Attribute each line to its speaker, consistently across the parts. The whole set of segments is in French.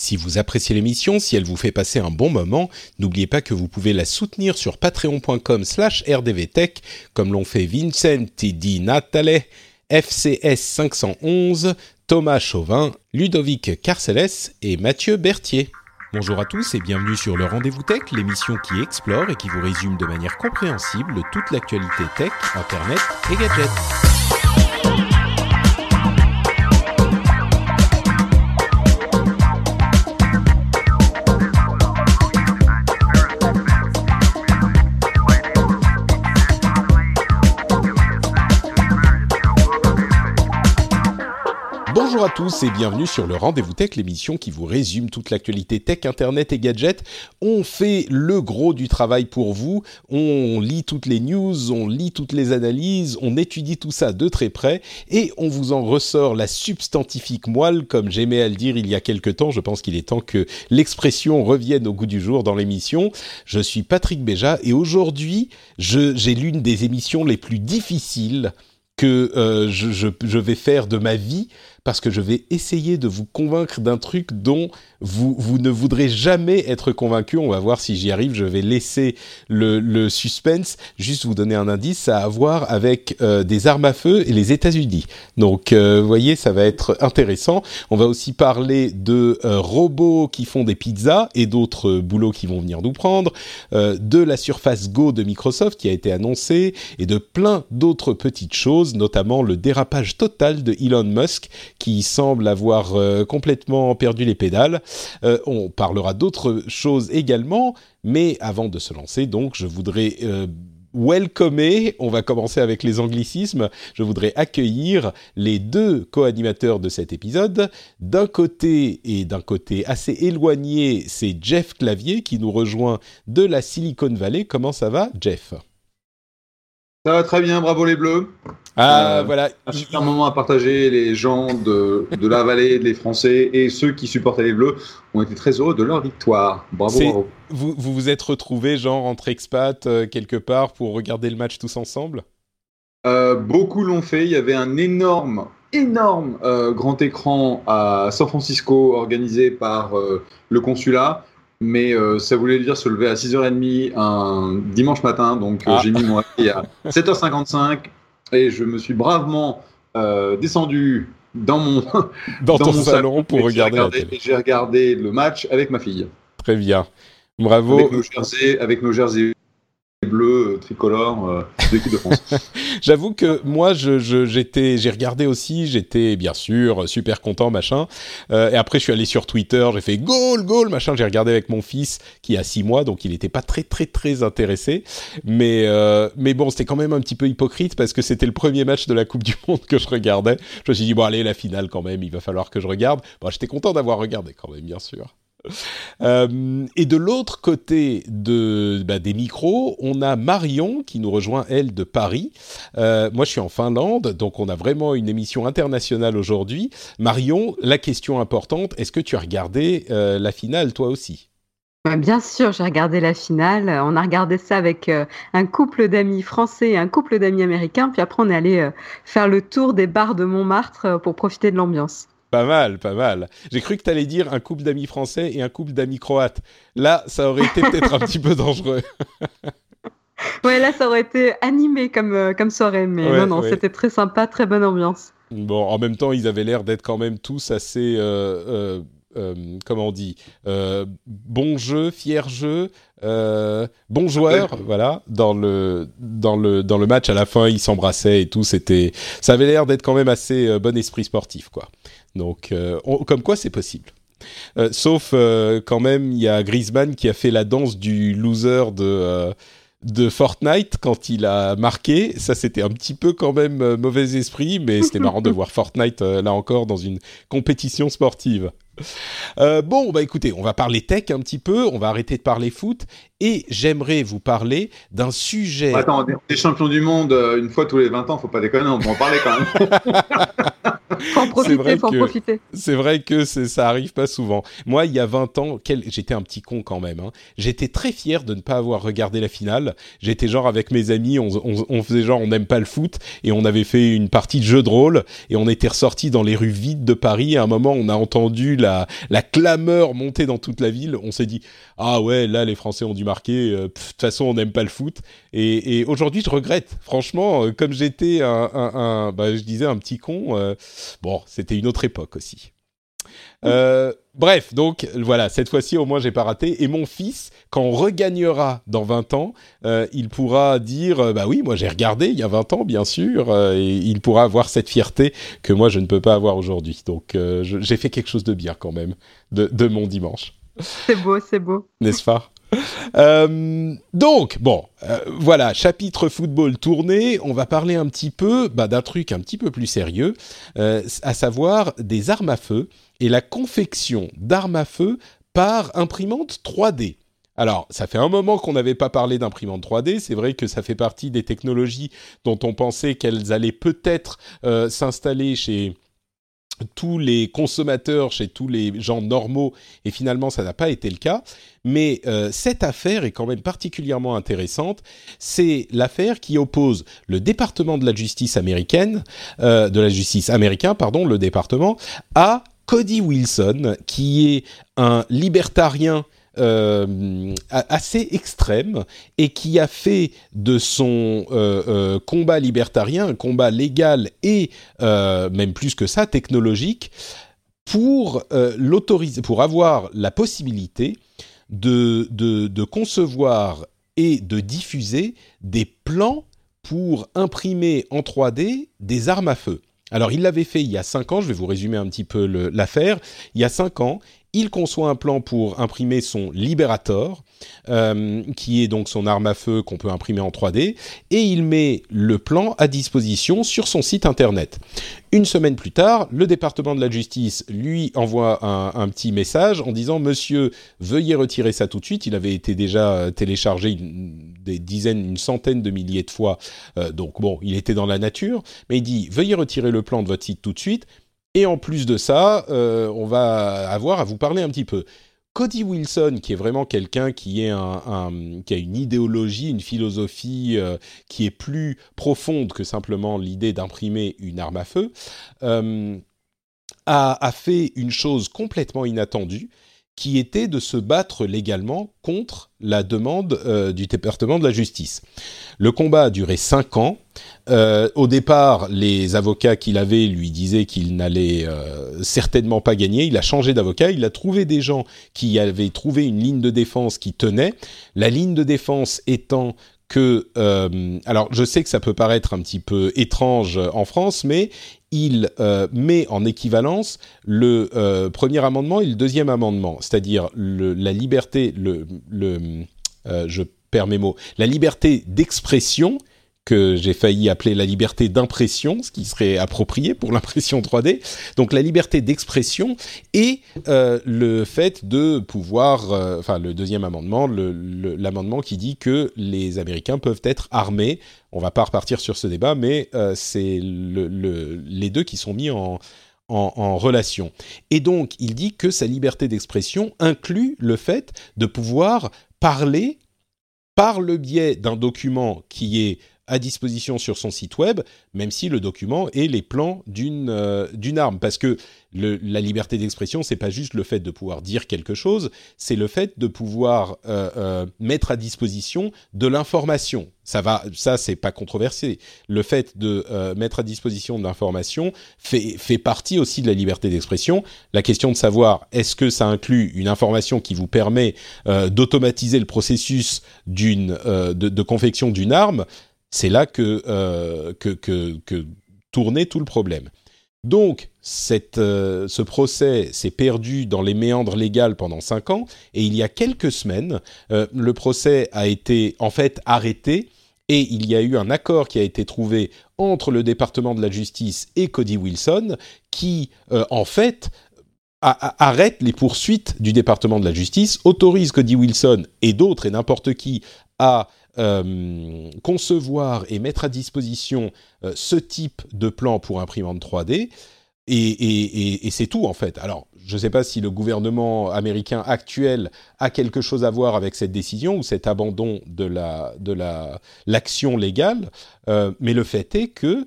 Speaker 1: Si vous appréciez l'émission, si elle vous fait passer un bon moment, n'oubliez pas que vous pouvez la soutenir sur patreon.com slash rdvtech, comme l'ont fait Vincent Di Natale, FCS 511, Thomas Chauvin, Ludovic Carceles et Mathieu Berthier. Bonjour à tous et bienvenue sur le Rendez-vous Tech, l'émission qui explore et qui vous résume de manière compréhensible toute l'actualité tech, internet et gadgets. Bonjour à tous et bienvenue sur le Rendez-vous Tech, l'émission qui vous résume toute l'actualité tech, internet et gadgets. On fait le gros du travail pour vous, on lit toutes les news, on lit toutes les analyses, on étudie tout ça de très près et on vous en ressort la substantifique moelle, comme j'aimais à le dire il y a quelque temps. Je pense qu'il est temps que l'expression revienne au goût du jour dans l'émission. Je suis Patrick Béja et aujourd'hui, j'ai l'une des émissions les plus difficiles que euh, je, vais faire de ma vie parce que je vais essayer de vous convaincre d'un truc dont vous, vous ne voudrez jamais être convaincu. On va voir si j'y arrive. Je vais laisser le, le, suspense. Juste vous donner un indice, à voir avec euh, des armes à feu et les États-Unis. Donc, euh, vous voyez, ça va être intéressant. On va aussi parler de euh, robots qui font des pizzas et d'autres boulots qui vont venir nous prendre, de la Surface Go de Microsoft qui a été annoncée et de plein d'autres petites choses, notamment le dérapage total de Elon Musk qui semble avoir complètement perdu les pédales. Euh, on parlera d'autres choses également, mais avant de se lancer, donc, je voudrais euh, welcomer, on va commencer avec les anglicismes, je voudrais accueillir les deux co-animateurs de cet épisode. D'un côté, et d'un côté assez éloigné, c'est Jeff Clavier qui nous rejoint de la Silicon Valley. Comment ça va, Jeff?
Speaker 2: Ça va très bien, bravo les Bleus.
Speaker 1: Ah, euh, voilà.
Speaker 2: Un super moment à partager. Les gens de, de la vallée, les Français et ceux qui supportaient les Bleus ont été très heureux de leur victoire. Bravo, bravo.
Speaker 1: Vous, vous vous êtes retrouvés, genre, entre expats, euh, quelque part, pour regarder le match tous ensemble?
Speaker 2: Euh, Beaucoup l'ont fait. Il y avait un énorme, énorme grand écran à San Francisco organisé par le consulat mais euh, ça voulait dire se lever à 6h30 un dimanche matin. Donc euh, ah. j'ai mis mon réveil à 7h55 et je me suis bravement euh, descendu dans mon,
Speaker 1: dans, dans ton mon salon pour regarder.
Speaker 2: J'ai regardé le match avec ma fille.
Speaker 1: Très bien. Bravo.
Speaker 2: Avec nos jerseys, avec nos jerseys bleu euh, tricolore euh, l'équipe de France.
Speaker 1: J'avoue que moi, j'étais, j'ai regardé aussi, j'étais bien sûr super content, machin. Euh, et après, je suis allé sur Twitter, j'ai fait goal, goal, machin. J'ai regardé avec mon fils qui a six mois, donc il n'était pas très, très, très intéressé. Mais, euh, mais bon, c'était quand même un petit peu hypocrite parce que c'était le premier match de la Coupe du Monde que je regardais. Je me suis dit bon, allez, la finale quand même, il va falloir que je regarde. Bon, j'étais content d'avoir regardé quand même, bien sûr. Euh, et de l'autre côté de, bah, des micros, on a Marion qui nous rejoint, elle, de Paris. Euh, moi, je suis en Finlande, donc on a vraiment une émission internationale aujourd'hui. Marion, la question importante, est-ce que tu as regardé euh, la finale, toi aussi?
Speaker 3: Bah, Bien sûr, j'ai regardé la finale. On a regardé ça avec un couple d'amis français et un couple d'amis américains. Puis après, on est allé faire le tour des bars de Montmartre pour profiter de l'ambiance.
Speaker 1: Pas mal, pas mal. J'ai cru que tu allais dire un couple d'amis français et un couple d'amis croates. Là, ça aurait été peut-être un petit peu dangereux.
Speaker 3: ouais, là, ça aurait été animé comme, euh, comme soirée, mais ouais, non, non, ouais. c'était très sympa, très bonne ambiance.
Speaker 1: Bon, en même temps, ils avaient l'air d'être quand même tous assez, euh, euh, euh comment on dit, euh, bon jeu, fier jeu, bon joueur, voilà. Dans le dans le dans le match à la fin, ils s'embrassaient et tout. C'était, ça avait l'air d'être quand même assez bon esprit sportif, quoi. Donc, euh, on, comme quoi c'est possible. Euh, sauf euh, quand même, il y a Griezmann qui a fait la danse du loser de de Fortnite quand il a marqué. Ça, c'était un petit peu quand même mauvais esprit, mais c'était marrant de voir Fortnite là encore dans une compétition sportive. Euh, bon, bah écoutez, on va parler tech un petit peu, on va arrêter de parler foot, et j'aimerais vous parler d'un sujet.
Speaker 2: Attends, des champions du monde une fois tous les 20 ans, faut pas déconner, on peut en parler quand même.
Speaker 3: faut en profiter, faut en profiter.
Speaker 1: C'est vrai que ça arrive pas souvent. Moi, il y a 20 ans, j'étais un petit con quand même. Hein. J'étais très fier de ne pas avoir regardé la finale. J'étais genre avec mes amis, on, faisait genre on n'aime pas le foot et on avait fait une partie de jeu de rôle et on était ressorti dans les rues vides de Paris. À un moment, on a entendu la, la clameur monter dans toute la ville. On s'est dit ah ouais, là les Français ont dû marquer. Euh, de toute façon, on n'aime pas le foot. Et, aujourd'hui, je regrette. Franchement, euh, comme j'étais un, bah, je disais un petit con. Euh, bon, c'était une autre époque aussi. Euh, bref, donc voilà, cette fois-ci au moins j'ai pas raté. Et mon fils, quand on regagnera dans 20 ans, euh, il pourra dire bah oui, moi j'ai regardé il y a 20 ans bien sûr, et il pourra avoir cette fierté que moi je ne peux pas avoir aujourd'hui. Donc j'ai fait quelque chose de bien quand même de mon dimanche.
Speaker 3: C'est beau, c'est beau.
Speaker 1: N'est-ce pas? Euh, donc, bon, euh, voilà, chapitre football tourné. On va parler un petit peu bah, d'un truc un petit peu plus sérieux, euh, à savoir des armes à feu et la confection d'armes à feu par imprimante 3D. Alors, ça fait un moment qu'on n'avait pas parlé d'imprimante 3D. C'est vrai que ça fait partie des technologies dont on pensait qu'elles allaient peut-être s'installer chez tous les consommateurs, chez tous les gens normaux, et finalement ça n'a pas été le cas. Mais euh, cette affaire est quand même particulièrement intéressante. C'est l'affaire qui oppose le département de la justice américaine, euh, de la justice américain, pardon, le département, à Cody Wilson, qui est un libertarien euh, assez extrême et qui a fait de son euh, euh, combat libertarien un combat légal et même plus que ça technologique pour l'autoriser, pour avoir la possibilité de, concevoir et de diffuser des plans pour imprimer en 3D des armes à feu. Alors il l'avait fait il y a 5 ans, je vais vous résumer un petit peu l'affaire. Il y a 5 ans, il conçoit un plan pour imprimer son Liberator, euh, qui est donc son arme à feu qu'on peut imprimer en 3D, et il met le plan à disposition sur son site internet. Une semaine plus tard, le département de la justice lui envoie un, petit message en disant Monsieur, veuillez retirer ça tout de suite. Il avait été déjà euh, téléchargé des dizaines, une centaine de milliers de fois, euh, donc bon, il était dans la nature, mais il dit Veuillez retirer le plan de votre site tout de suite et en plus de ça, euh, on va avoir à vous parler un petit peu. Cody Wilson, qui est vraiment quelqu'un qui, a une idéologie, une philosophie euh, qui est plus profonde que simplement l'idée d'imprimer une arme à feu, euh, a, fait une chose complètement inattendue, qui était de se battre légalement contre la demande euh, du département de la justice. Le combat a duré cinq ans. Euh, au départ, les avocats qu'il avait lui disaient qu'il n'allait euh, certainement pas gagner. Il a changé d'avocat. Il a trouvé des gens qui avaient trouvé une ligne de défense qui tenait. La ligne de défense étant que, alors je sais que ça peut paraître un petit peu étrange en France, mais il euh, met en équivalence le euh, premier amendement et le deuxième amendement, c'est-à-dire la liberté, euh, je perds mes mots, la liberté d'expression que j'ai failli appeler la liberté d'impression, ce qui serait approprié pour l'impression 3D. Donc la liberté d'expression et euh, le fait de pouvoir, euh, enfin le deuxième amendement, l'amendement qui dit que les Américains peuvent être armés. On va pas repartir sur ce débat, mais euh, c'est les deux qui sont mis en, en, relation. Et donc, il dit que sa liberté d'expression inclut le fait de pouvoir parler par le biais d'un document qui est à disposition sur son site web, même si le document est les plans d'une euh, d'une arme. Parce que le, la liberté d'expression, c'est pas juste le fait de pouvoir dire quelque chose, c'est le fait de pouvoir euh, euh, mettre à disposition de l'information. Ça va, ça c'est pas controversé. Le fait de mettre à disposition de l'information fait fait partie aussi de la liberté d'expression. La question de savoir est-ce que ça inclut une information qui vous permet d'automatiser le processus d'une de, de confection d'une arme, c'est là euh, que, que, que, tournait tout le problème. Donc, cette, euh, ce procès s'est perdu dans les méandres légales pendant cinq ans, et il y a quelques semaines, euh, le procès a été en fait arrêté, et il y a eu un accord qui a été trouvé entre le département de la justice et Cody Wilson, qui en fait arrête les poursuites du département de la justice, autorise Cody Wilson et d'autres et n'importe qui à euh, concevoir et mettre à disposition euh, ce type de plan pour imprimante 3D et, c'est tout en fait. Alors, je ne sais pas si le gouvernement américain actuel a quelque chose à voir avec cette décision ou cet abandon de la de la l'action légale, euh, mais le fait est que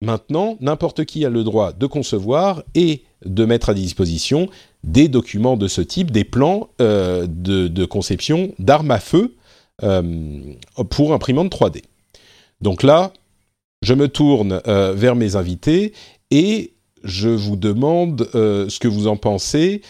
Speaker 1: maintenant n'importe qui a le droit de concevoir et de mettre à disposition des documents de ce type, des plans de, conception d'armes à feu pour imprimante 3D. Donc là, je me tourne vers mes invités et je vous demande euh, ce que vous en pensez,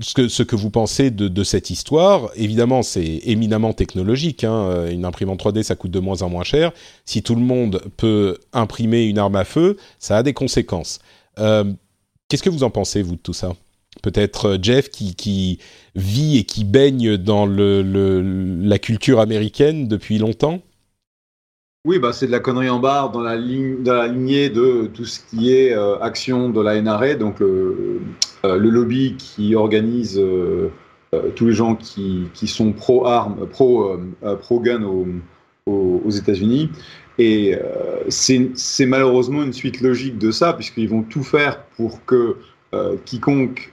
Speaker 1: ce que, vous pensez de, cette histoire. Évidemment, c'est éminemment technologique. Hein. Euh, une imprimante 3D, ça coûte de moins en moins cher. Si tout le monde peut imprimer une arme à feu, ça a des conséquences. Euh, qu'est-ce que vous en pensez, vous, de tout ça? Peut-être Jeff qui, vit et qui baigne dans la culture américaine depuis longtemps?
Speaker 2: Oui, bah, c'est de la connerie en barre dans la, lignée de tout ce qui est euh, action de la NRA, donc le, euh, le lobby qui organise euh, tous les gens qui, sont pro-armes, pro-gun aux, États-Unis. Et c'est malheureusement une suite logique de ça, puisqu'ils vont tout faire pour que quiconque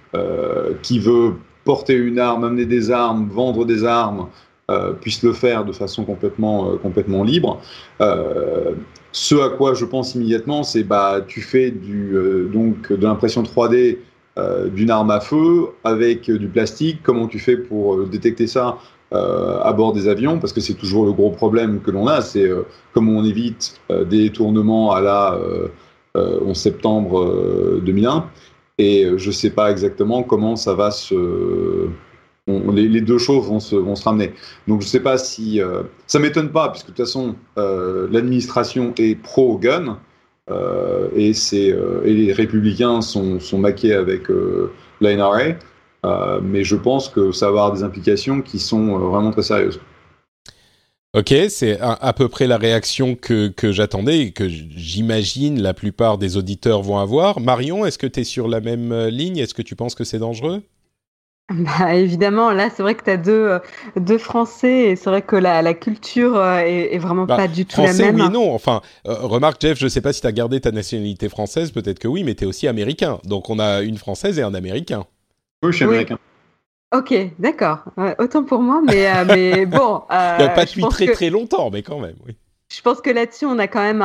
Speaker 2: qui veut porter une arme, amener des armes, vendre des armes, euh, puisse le faire de façon complètement, euh, complètement libre. Euh, ce à quoi je pense immédiatement, c'est bah tu fais donc de l'impression 3D d'une arme à feu avec du plastique. Comment tu fais pour détecter ça à bord des avions? Parce que c'est toujours le gros problème que l'on a, c'est comment on évite des tournements à la 11 septembre 2001. Et je ne sais pas exactement comment ça va se les, deux choses vont se, ramener. Donc je ne sais pas si... Euh, ça m'étonne pas, puisque de toute façon, euh, l'administration est pro-gun, euh, et, et les républicains sont, sont maqués avec la NRA, mais je pense que ça va avoir des implications qui sont vraiment très sérieuses.
Speaker 1: Ok, c'est à, peu près la réaction que, que j'attendais et que j'imagine la plupart des auditeurs vont avoir. Marion, est-ce que tu es sur la même ligne? Est-ce que tu penses que c'est dangereux?
Speaker 3: Bah, évidemment, là, c'est vrai que tu as deux, euh, deux Français et c'est vrai que la, la culture euh, est, vraiment bah, pas du tout
Speaker 1: la
Speaker 3: même.
Speaker 1: Oui non. Enfin, euh, remarque, Jeff, je sais pas si tu as gardé ta nationalité française, peut-être que oui, mais tu es aussi américain. Donc, on a une Française et un américain.
Speaker 2: Oui, je suis américain.
Speaker 3: Ok, d'accord. autant pour moi, mais, mais bon.
Speaker 1: Il n'y a pas depuis très très longtemps, mais quand même, oui.
Speaker 3: Je pense que là-dessus, on a quand même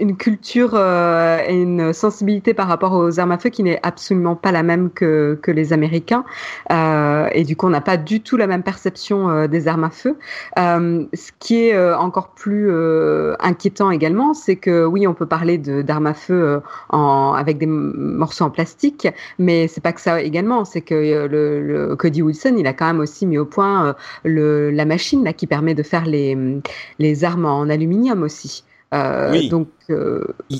Speaker 3: une culture euh, et une sensibilité par rapport aux armes à feu qui n'est absolument pas la même que, les Américains. Euh, et du coup, on n'a pas du tout la même perception euh, des armes à feu. ce qui est encore plus inquiétant également, c'est que oui, on peut parler d'armes à feu avec des morceaux en plastique, mais c'est pas que ça également. C'est que Cody Wilson, il a quand même aussi mis au point la machine qui permet de faire les, les armes en en aluminium aussi. Euh, oui. Donc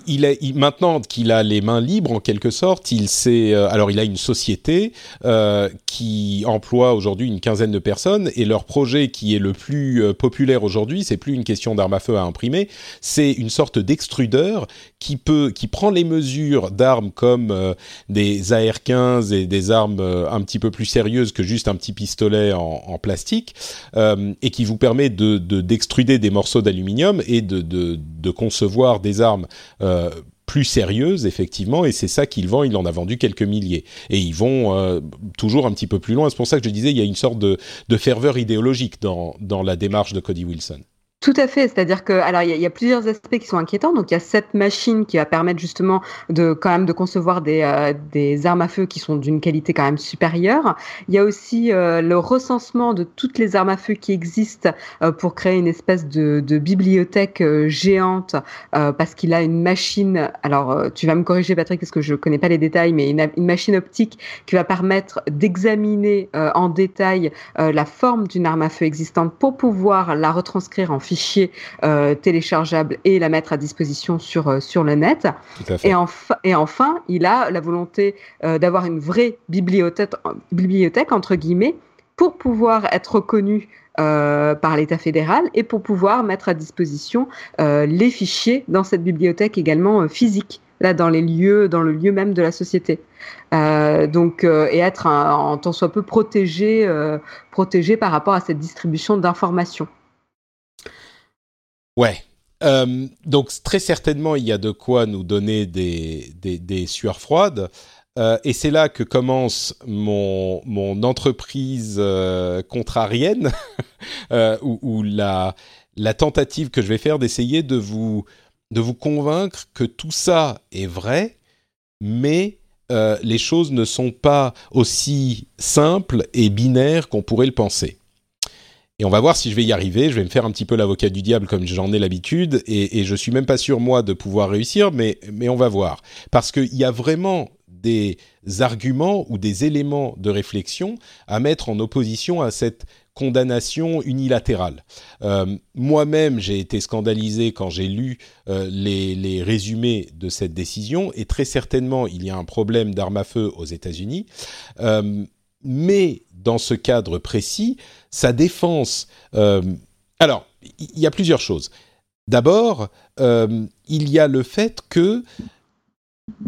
Speaker 1: il, est maintenant qu'il a les mains libres en quelque sorte, il sait. Euh, alors, il a une société euh, qui emploie aujourd'hui une quinzaine de personnes et leur projet qui est le plus euh, populaire aujourd'hui, c'est plus une question d'arme à feu à imprimer, c'est une sorte d'extrudeur qui peut, qui prend les mesures d'armes comme des AR-15 et des armes un petit peu plus sérieuses que juste un petit pistolet en, plastique et qui vous permet de d'extruder des morceaux d'aluminium et de, de, de concevoir des armes euh, plus sérieuses, effectivement, et c'est ça qu'il vend. Il en a vendu quelques milliers. Et ils vont euh, toujours un petit peu plus loin. C'est pour ça que je disais, il y a une sorte de, ferveur idéologique dans, dans la démarche de Cody Wilson.
Speaker 3: Tout à fait, c'est-à-dire que alors il y, a plusieurs aspects qui sont inquiétants. Donc il y a cette machine qui va permettre justement de quand même de concevoir des, euh, des armes à feu qui sont d'une qualité quand même supérieure. Il y a aussi euh, le recensement de toutes les armes à feu qui existent euh, pour créer une espèce de, de bibliothèque géante parce qu'il a une machine. Alors tu vas me corriger Patrick parce que je connais pas les détails, mais une, une machine optique qui va permettre d'examiner en détail la forme d'une arme à feu existante pour pouvoir la retranscrire en fichier euh, téléchargeable et la mettre à disposition sur, euh, sur le net. Et, enfin, et enfin, il a la volonté euh, d'avoir une vraie bibliothèque, bibliothèque, entre guillemets, pour pouvoir être reconnu par l'État fédéral et pour pouvoir mettre à disposition les fichiers dans cette bibliothèque également physique là dans les lieux, dans le lieu même de la société. donc et être en tant soit peu protégé, protégé par rapport à cette distribution d'informations.
Speaker 1: Ouais. Euh, donc très certainement, il y a de quoi nous donner des, des, sueurs froides. Euh, et c'est là que commence mon, mon entreprise euh, contrarienne, euh, ou, la, la tentative que je vais faire d'essayer de vous, de vous convaincre que tout ça est vrai, mais les choses ne sont pas aussi simples et binaires qu'on pourrait le penser. Et on va voir si je vais y arriver. Je vais me faire un petit peu l'avocat du diable comme j'en ai l'habitude. Et, et, je suis même pas sûr, moi, de pouvoir réussir, mais, mais on va voir. Parce qu'il y a vraiment des arguments ou des éléments de réflexion à mettre en opposition à cette condamnation unilatérale. Euh, Moi-même, j'ai été scandalisé quand j'ai lu euh, les, les, résumés de cette décision, et très certainement, il y a un problème d'armes à feu aux États-Unis. Euh, mais dans ce cadre précis, sa défense... Euh, alors, il y a plusieurs choses. D'abord, euh, il y a le fait que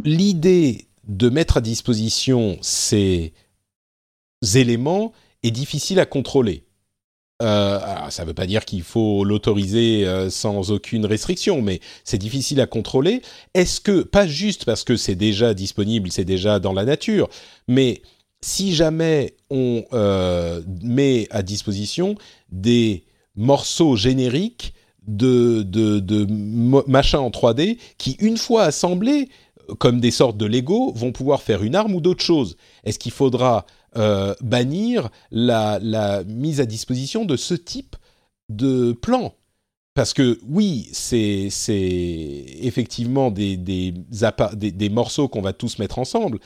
Speaker 1: l'idée de mettre à disposition ces éléments est difficile à contrôler. Euh, ça ne veut pas dire qu'il faut l'autoriser sans aucune restriction, mais c'est difficile à contrôler. Est-ce que, pas juste parce que c'est déjà disponible, c'est déjà dans la nature, mais si jamais on euh, met à disposition des morceaux génériques de, de, machins en 3D qui, une fois assemblés, comme des sortes de Lego, vont pouvoir faire une arme ou d'autres choses Est-ce qu'il faudra euh, bannir la, mise à disposition de ce type de plan? Parce que oui, c'est effectivement des morceaux qu'on va tous mettre ensemble,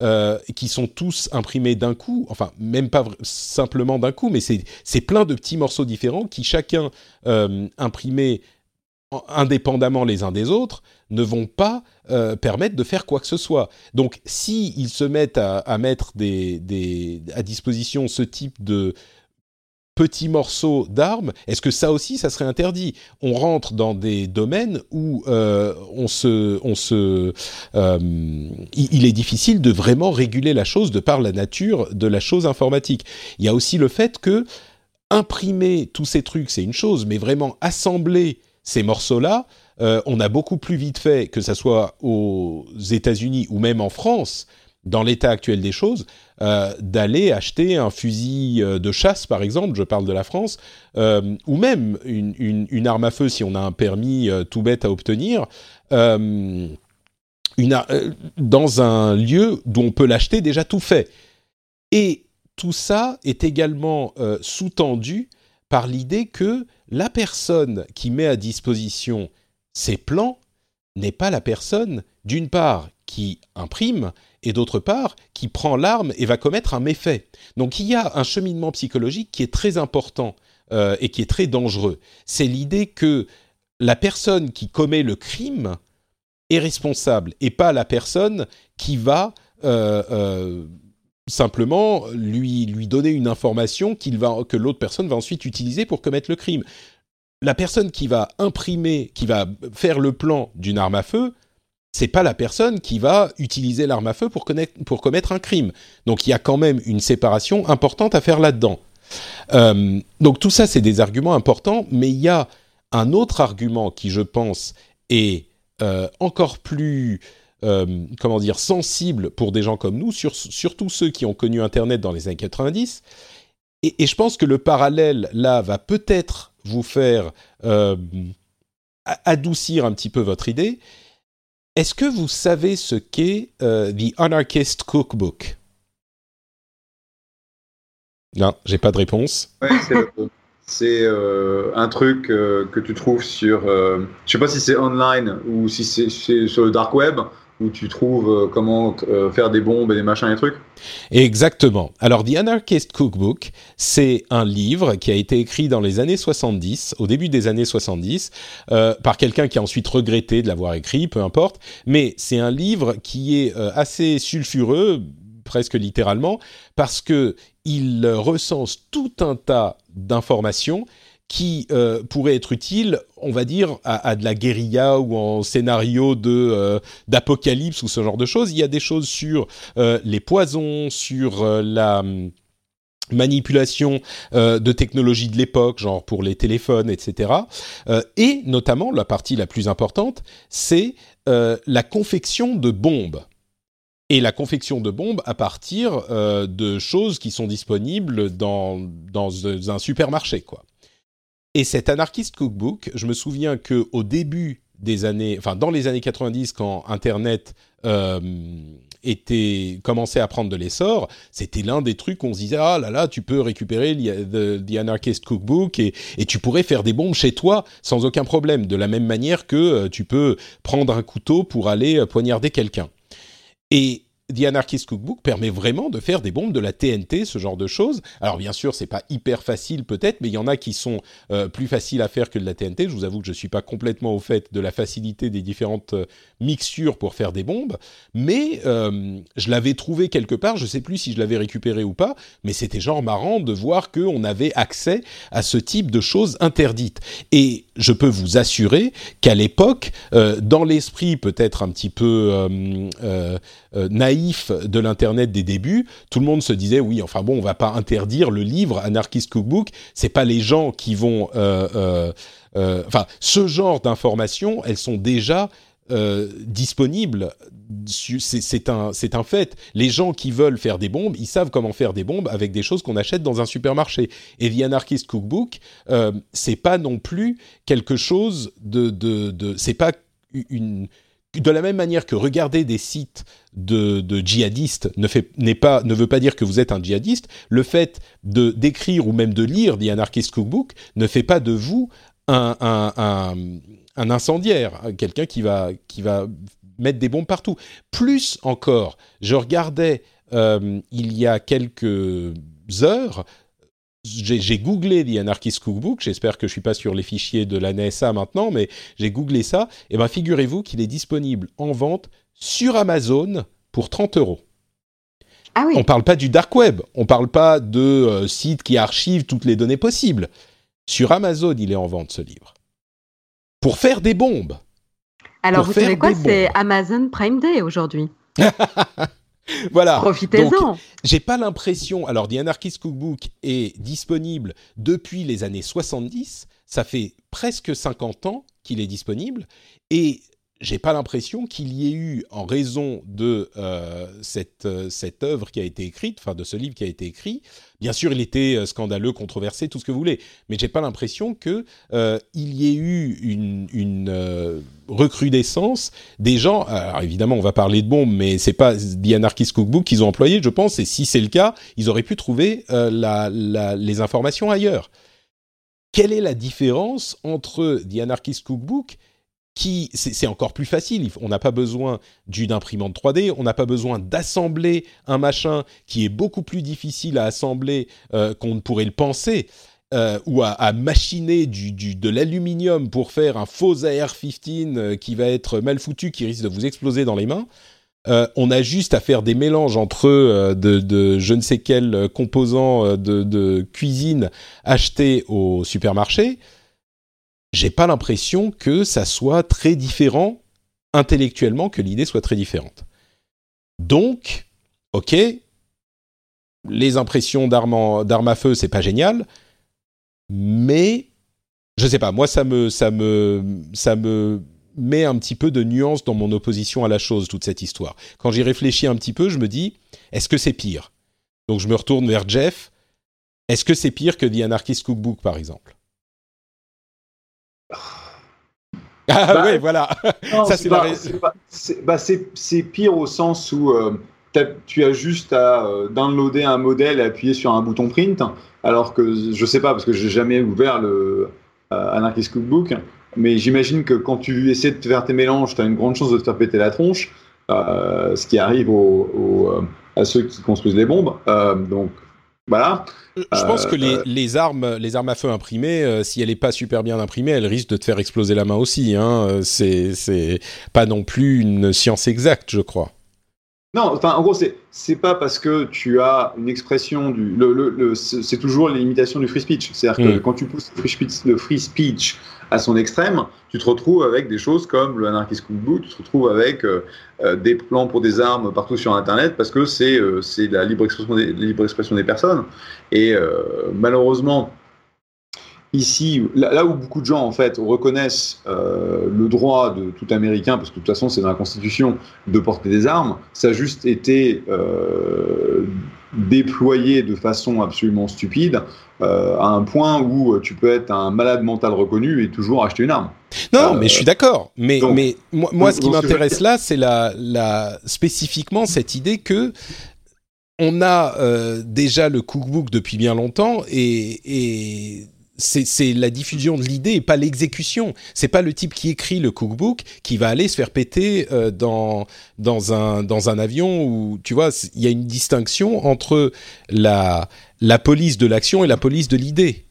Speaker 1: euh, qui sont tous imprimés d'un coup, enfin même pas simplement d'un coup, mais c'est plein de petits morceaux différents qui chacun euh, imprimés indépendamment les uns des autres, ne vont pas euh, permettre de faire quoi que ce soit. Donc, si ils se mettent à, mettre à disposition ce type de petits morceaux d'armes, est-ce que ça aussi, ça serait interdit? On rentre dans des domaines où euh, on se, on se, euh, il est difficile de vraiment réguler la chose de par la nature de la chose informatique. Il y a aussi le fait que imprimer tous ces trucs, c'est une chose, mais vraiment assembler ces morceaux-là, euh, on a beaucoup plus vite fait, que ce soit aux États-Unis ou même en France, dans l'état actuel des choses, euh, d'aller acheter un fusil euh, de chasse, par exemple, je parle de la France, euh, ou même une, arme à feu si on a un permis tout bête à obtenir, dans un lieu d'où on peut l'acheter déjà tout fait. Et tout ça est également sous-tendu par l'idée que la personne qui met à disposition ces plans n'est pas la personne, d'une part, qui imprime, et d'autre part, qui prend l'arme et va commettre un méfait. Donc il y a un cheminement psychologique qui est très important euh, et qui est très dangereux. C'est l'idée que la personne qui commet le crime est responsable, et pas la personne qui va... Euh, euh, simplement lui, lui donner une information qu'il va, que l'autre personne va ensuite utiliser pour commettre le crime la personne qui va imprimer, qui va faire le plan d'une arme à feu, c'est pas la personne qui va utiliser l'arme à feu pour, commettre un crime. Donc il y a quand même une séparation importante à faire là-dedans. Euh, donc tout ça, c'est des arguments importants, mais il y a un autre argument qui, je pense, est euh, encore plus, euh, comment dire, sensible pour des gens comme nous, sur, surtout ceux qui ont connu Internet dans les années 90. Et, je pense que le parallèle là va peut-être vous faire adoucir un petit peu votre idée. Est-ce que vous savez ce qu'est euh, The Anarchist Cookbook? Non, j'ai pas de réponse.
Speaker 2: C'est euh, un truc que tu trouves sur. je sais pas si c'est online ou si c'est sur le dark web où tu trouves euh, comment euh, faire des bombes et des machins et trucs?
Speaker 1: Exactement. Alors, The Anarchist Cookbook, c'est un livre qui a été écrit dans les années 70, au début des années 70, euh, par quelqu'un qui a ensuite regretté de l'avoir écrit, peu importe. Mais c'est un livre qui est assez sulfureux, presque littéralement, parce que il recense tout un tas d'informations qui euh, pourrait être utile, on va dire, à, de la guérilla ou en scénario de euh, d'apocalypse ou ce genre de choses. Il y a des choses sur euh, les poisons, sur la manipulation euh, de technologies de l'époque, genre pour les téléphones, etc. Et notamment, la partie la plus importante, c'est la confection de bombes. Et la confection de bombes à partir de choses qui sont disponibles dans, dans un supermarché, quoi. Et cet anarchiste cookbook, je me souviens que au début des années, enfin dans les années 90, quand Internet était commençait à prendre de l'essor, c'était l'un des trucs qu'on se disait ah là là tu peux récupérer the, Anarchist Cookbook et, et, tu pourrais faire des bombes chez toi sans aucun problème de la même manière que euh, tu peux prendre un couteau pour aller euh, poignarder quelqu'un. Et The Anarchist Cookbook permet vraiment de faire des bombes de la TNT, ce genre de choses. Alors bien sûr, c'est pas hyper facile peut-être, mais il y en a qui sont euh, plus faciles à faire que de la TNT. Je vous avoue que je suis pas complètement au fait de la facilité des différentes euh, mixtures pour faire des bombes, mais euh, je l'avais trouvé quelque part. Je sais plus si je l'avais récupéré ou pas, mais c'était genre marrant de voir qu'on avait accès à ce type de choses interdites. Et je peux vous assurer qu'à l'époque, dans l'esprit peut-être un petit peu naïf de l'internet des débuts, tout le monde se disait oui, enfin bon, on va pas interdire le livre Anarchist Cookbook. C'est pas les gens qui vont, euh, euh, euh, enfin, ce genre d'informations, elles sont déjà disponibles. C'est un, c'est un fait. Les gens qui veulent faire des bombes, ils savent comment faire des bombes avec des choses qu'on achète dans un supermarché. Et The Anarchist Cookbook, c'est pas non plus quelque chose de, de c'est pas une de la même manière que regarder des sites de, djihadistes ne, veut pas dire que vous êtes un djihadiste, le fait de d'écrire ou même de lire The Anarchist Cookbook ne fait pas de vous un, un, incendiaire, quelqu'un qui va, qui va mettre des bombes partout. Plus encore, je regardais euh, il y a quelques heures j'ai googlé The Anarchist Cookbook, j'espère que je suis pas sur les fichiers de la NSA maintenant, mais j'ai googlé ça, et bien figurez-vous qu'il est disponible en vente sur Amazon pour 30 euros.
Speaker 3: Ah oui.
Speaker 1: On parle pas du dark web, on parle pas de euh, sites qui archivent toutes les données possibles. Sur Amazon, il est en vente ce livre. Pour faire des bombes.
Speaker 3: Alors vous savez quoi, c'est Amazon Prime Day aujourd'hui.
Speaker 1: voilà.
Speaker 3: Profitez-en.
Speaker 1: J'ai pas l'impression. Alors, The Anarchist Cookbook est disponible depuis les années 70. Ça fait presque 50 ans qu'il est disponible. Et j'ai pas l'impression qu'il y ait eu, en raison de euh, cette, euh, cette œuvre qui a été écrite, enfin de ce livre qui a été écrit, bien sûr il était euh, scandaleux, controversé, tout ce que vous voulez, mais j'ai pas l'impression que il y ait eu une, recrudescence des gens. Alors évidemment on va parler de bombes, mais c'est pas The Anarchist Cookbook qu'ils ont employé, je pense, et si c'est le cas, ils auraient pu trouver les informations ailleurs. Quelle est la différence entre The Anarchist Cookbook qui c'est encore plus facile. On n'a pas besoin d'une imprimante 3D, on n'a pas besoin d'assembler un machin qui est beaucoup plus difficile à assembler euh, qu'on ne pourrait le penser. Euh, ou à, machiner de l'aluminium pour faire un faux AR-15 euh, qui va être mal foutu, qui risque de vous exploser dans les mains. on a juste à faire des mélanges entre de, de, je ne sais quels composants de, de cuisine achetés au supermarché j'ai pas l'impression que ça soit très différent intellectuellement, que l'idée soit très différente. Donc, ok, les impressions d'armes à feu, c'est pas génial, mais je sais pas, moi ça me, ça me, ça me met un petit peu de nuance dans mon opposition à la chose, toute cette histoire. Quand j'y réfléchis un petit peu, je me dis, est-ce que c'est pire? Donc je me retourne vers Jeff. Est-ce que c'est pire que The Anarchist Cookbook, par exemple? Ah bah, oui, voilà.
Speaker 2: ça, c'est pire au sens où euh, tu as juste à euh, downloader un modèle et appuyer sur un bouton print, alors que je sais pas parce que j'ai jamais ouvert le euh, Anarchist Cookbook, mais j'imagine que quand tu essaies de faire tes mélanges, tu as une grande chance de te faire péter la tronche, ce qui arrive à ceux qui construisent les bombes. donc voilà.
Speaker 1: Je pense que les, euh, les, armes, les armes à feu imprimées, euh, si elle n'est pas super bien imprimée, elle risque de te faire exploser la main aussi. Hein. C'est, c'est pas non plus une science exacte, je crois.
Speaker 2: Non, enfin, en gros, c'est pas parce que tu as une expression du. Le, le, c'est toujours l'imitation du free speech. C'est-à-dire que mm. quand tu pousses le free, speech, le free speech à son extrême, tu te retrouves avec des choses comme le Anarchist Cookbook, tu te retrouves avec euh, euh, des plans pour des armes partout sur Internet parce que c'est euh, la libre expression des, libre expression des personnes. Et malheureusement, ici, là, où beaucoup de gens en fait reconnaissent le droit de tout Américain, parce que de toute façon c'est dans la Constitution, de porter des armes, ça a juste été déployé de façon absolument stupide euh, à un point où tu peux être un malade mental reconnu et toujours acheter une arme.
Speaker 1: Non, mais je suis d'accord. Mais, mais moi, ce qui m'intéresse là, c'est la, la, spécifiquement cette idée que on a euh, déjà le cookbook depuis bien longtemps et, et c'est la diffusion de l'idée pas l'exécution. C'est pas le type qui écrit le cookbook qui va aller se faire péter euh, dans dans un dans un avion où tu vois il y a une distinction entre la la police de l'action et la police de l'idée.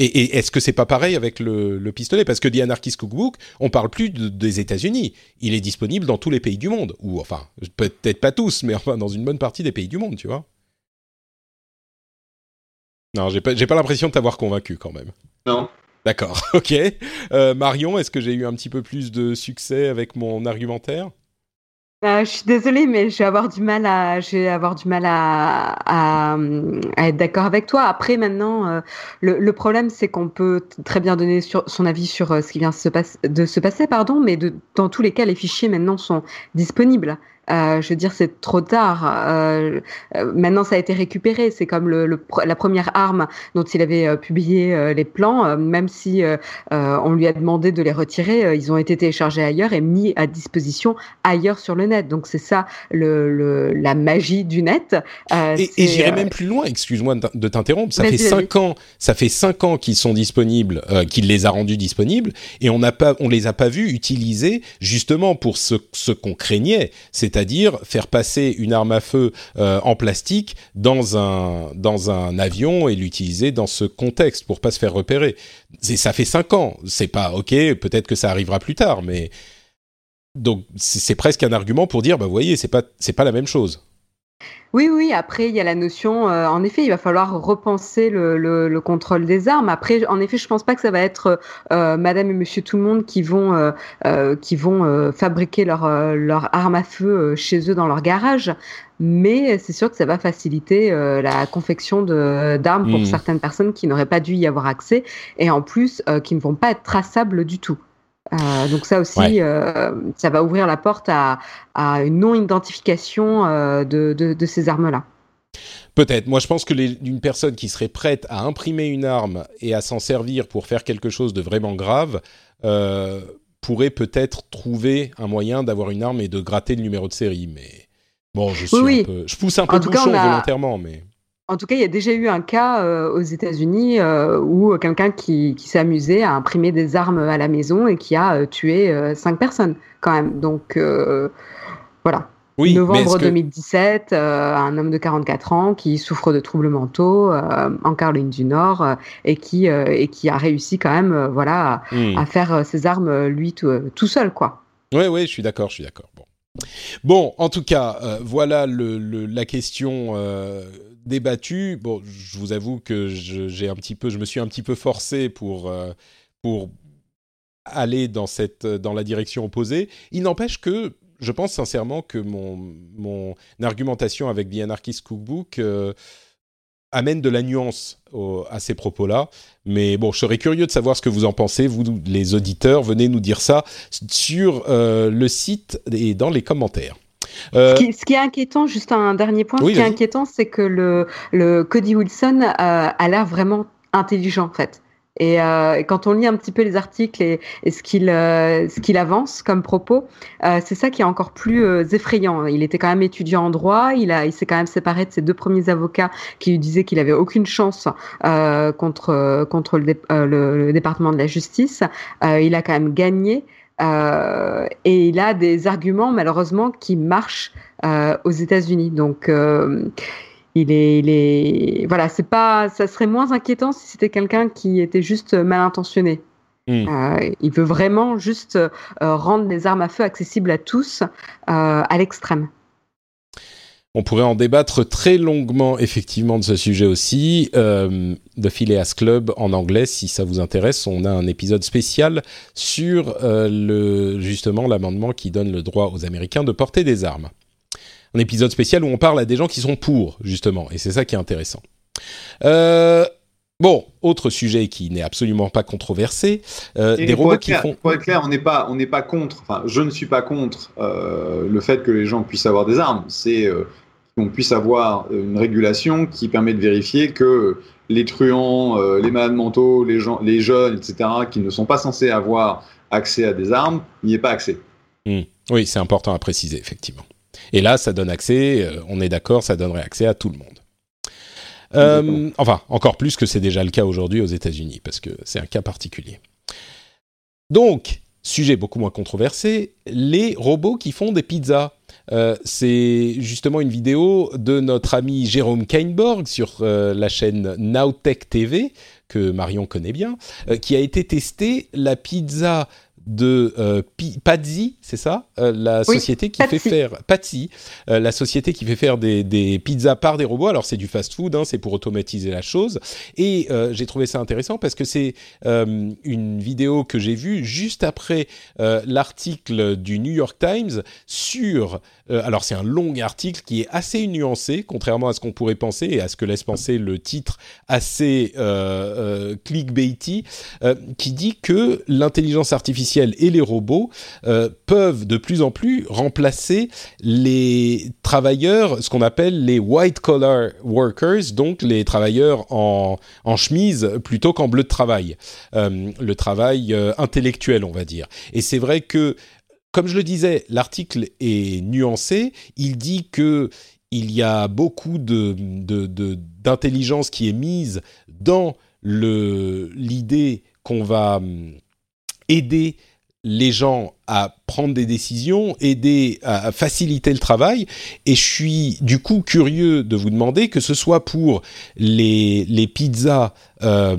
Speaker 1: Et, est-ce que c'est pas pareil avec le, le pistolet? Parce que The Anarchist Cookbook, on parle plus des États-Unis. Il est disponible dans tous les pays du monde, ou enfin peut-être pas tous, mais enfin dans une bonne partie des pays du monde, tu vois. Non, j'ai pas, pas l'impression de t'avoir convaincu quand même.
Speaker 2: Non.
Speaker 1: D'accord, ok. Euh, Marion, est-ce que j'ai eu un petit peu plus de succès avec mon argumentaire?
Speaker 3: Euh, je suis désolée, mais je vais avoir du mal à, je vais avoir du mal à, à, être d'accord avec toi. Après, maintenant, euh, le, le, problème, c'est qu'on peut très bien donner sur, son avis sur ce qui vient se de se passer, pardon, mais de, dans tous les cas, les fichiers maintenant sont disponibles. Euh, je veux dire, c'est trop tard. Euh, euh, maintenant, ça a été récupéré. C'est comme le, le, la première arme dont il avait publié les plans. même si on lui a demandé de les retirer, ils ont été téléchargés ailleurs et mis à disposition ailleurs sur le net. Donc c'est ça le, la magie du net.
Speaker 1: et, et j'irai même plus loin. Excuse-moi de t'interrompre. Ça fait cinq ans. Ça fait cinq ans qu'ils sont disponibles, qu'il les a rendus disponibles, et on n'a pas, on les a pas vus utiliser justement pour ce, ce qu'on craignait, c'est c'est-à-dire faire passer une arme à feu euh, en plastique dans un dans un avion et l'utiliser dans ce contexte pour pas se faire repérer. ça fait cinq ans, c'est pas ok, peut-être que ça arrivera plus tard, mais donc c'est presque un argument pour dire bah vous voyez c'est pas c'est pas la même chose.
Speaker 3: Oui, oui, après, il y a la notion, euh, en effet, il va falloir repenser le, le, contrôle des armes. Après, en effet, je pense pas que ça va être euh, madame et monsieur tout le monde qui vont, euh, qui vont fabriquer leur, leur arme à feu chez eux dans leur garage. Mais c'est sûr que ça va faciliter la confection d'armes pour mmh. certaines personnes qui n'auraient pas dû y avoir accès et en plus qui ne vont pas être traçables du tout. Euh, donc ça aussi, euh, ça va ouvrir la porte à, à une non-identification euh, de, de, de, ces armes-là.
Speaker 1: Peut-être. Moi, je pense que les, une personne qui serait prête à imprimer une arme et à s'en servir pour faire quelque chose de vraiment grave pourrait peut-être trouver un moyen d'avoir une arme et de gratter le numéro de série. Mais bon, je suis un peu, je pousse un peu le bouchon volontairement, mais.
Speaker 3: En tout cas, il y a déjà eu un cas euh, aux États-Unis euh, où quelqu'un qui, qui s'est amusé à imprimer des armes à la maison et qui a euh, tué cinq personnes quand même. Donc voilà. Oui, Novembre 2017, un homme de 44 ans qui souffre de troubles mentaux en Caroline du Nord et qui et qui a réussi quand même voilà à, hmm. faire ses armes lui tout, seul quoi.
Speaker 1: Oui, oui, je suis d'accord, je suis d'accord. Bon. Bon, en tout cas, voilà le, la question débattu. Bon, je vous avoue que j'ai un petit peu, je me suis un petit peu forcé pour euh, pour aller dans cette dans la direction opposée. Il n'empêche que je pense sincèrement que mon mon argumentation avec The Anarchist Cookbook euh, amène de la nuance à ces propos-là. Mais bon, je serais curieux de savoir ce que vous en pensez, vous les auditeurs. Venez nous dire ça sur euh, le site et dans les commentaires.
Speaker 3: Euh, ce, qui, est inquiétant, juste un dernier point, ce qui est inquiétant, c'est que le, le Cody Wilson euh, a l'air vraiment intelligent en fait. Et euh, quand on lit un petit peu les articles et, ce qu'il ce qu'il avance comme propos, c'est ça qui est encore plus effrayant. Il était quand même étudiant en droit, il a il s'est quand même séparé de ses deux premiers avocats qui lui disaient qu'il avait aucune chance contre contre le, le, département de la justice. il a quand même gagné. Euh, et il a des arguments malheureusement qui marchent euh, aux États-Unis. Donc euh, il est, il est, voilà, c'est pas, ça serait moins inquiétant si c'était quelqu'un qui était juste mal intentionné. Hmm. il veut vraiment juste rendre les armes à feu accessibles à tous à l'extrême.
Speaker 1: On pourrait en débattre très longuement, effectivement, de ce sujet aussi. Euh, The Phileas Club en anglais, si ça vous intéresse, on a un épisode spécial sur euh, le, justement l'amendement qui donne le droit aux Américains de porter des armes. Un épisode spécial où on parle à des gens qui sont pour, justement, et c'est ça qui est intéressant. Euh, Bon, autre sujet qui n'est absolument pas controversé, euh, des robots qui font.
Speaker 2: Pour être clair, on n'est pas, on n'est pas contre. Enfin, je ne suis pas contre euh, le fait que les gens puissent avoir des armes. C'est euh, qu'on puisse avoir une régulation qui permet de vérifier que les truands, les malades mentaux, les gens, les jeunes, etc., qui ne sont pas censés avoir accès à des armes, n'y ait pas accès.
Speaker 1: Hmm. Oui, c'est important à préciser, effectivement. Et là, ça donne accès. on est d'accord, ça donnerait accès à tout le monde. Euh, enfin, encore plus que c'est déjà le cas aujourd'hui aux États-Unis, parce que c'est un cas particulier. Donc, sujet beaucoup moins controversé, les robots qui font des pizzas. Euh, c'est justement une vidéo de notre ami Jérôme Kainborg sur euh, la chaîne Nowtech TV, que Marion connaît bien, qui a été testé la pizza de euh, Pazzi, c'est ça euh, La société qui fait faire Pazzi, euh, la société qui fait faire des, pizzas par des robots. Alors c'est du fast-food, hein, c'est pour automatiser la chose. Et j'ai trouvé ça intéressant parce que c'est une vidéo que j'ai vue juste après l'article du New York Times sur. Alors c'est un long article qui est assez nuancé, contrairement à ce qu'on pourrait penser et à ce que laisse penser le titre assez clickbaity, qui dit que l'intelligence artificielle et les robots euh, peuvent de plus en plus remplacer les travailleurs, ce qu'on appelle les white collar workers, donc les travailleurs en, chemise plutôt qu'en bleu de travail, euh, le travail euh, intellectuel, on va dire. Et c'est vrai que comme je le disais, l'article est nuancé. Il dit que il y a beaucoup d'intelligence qui est mise dans l'idée qu'on va aider les gens à prendre des décisions, aider à faciliter le travail. Et je suis du coup curieux de vous demander que ce soit pour les, pizzas euh,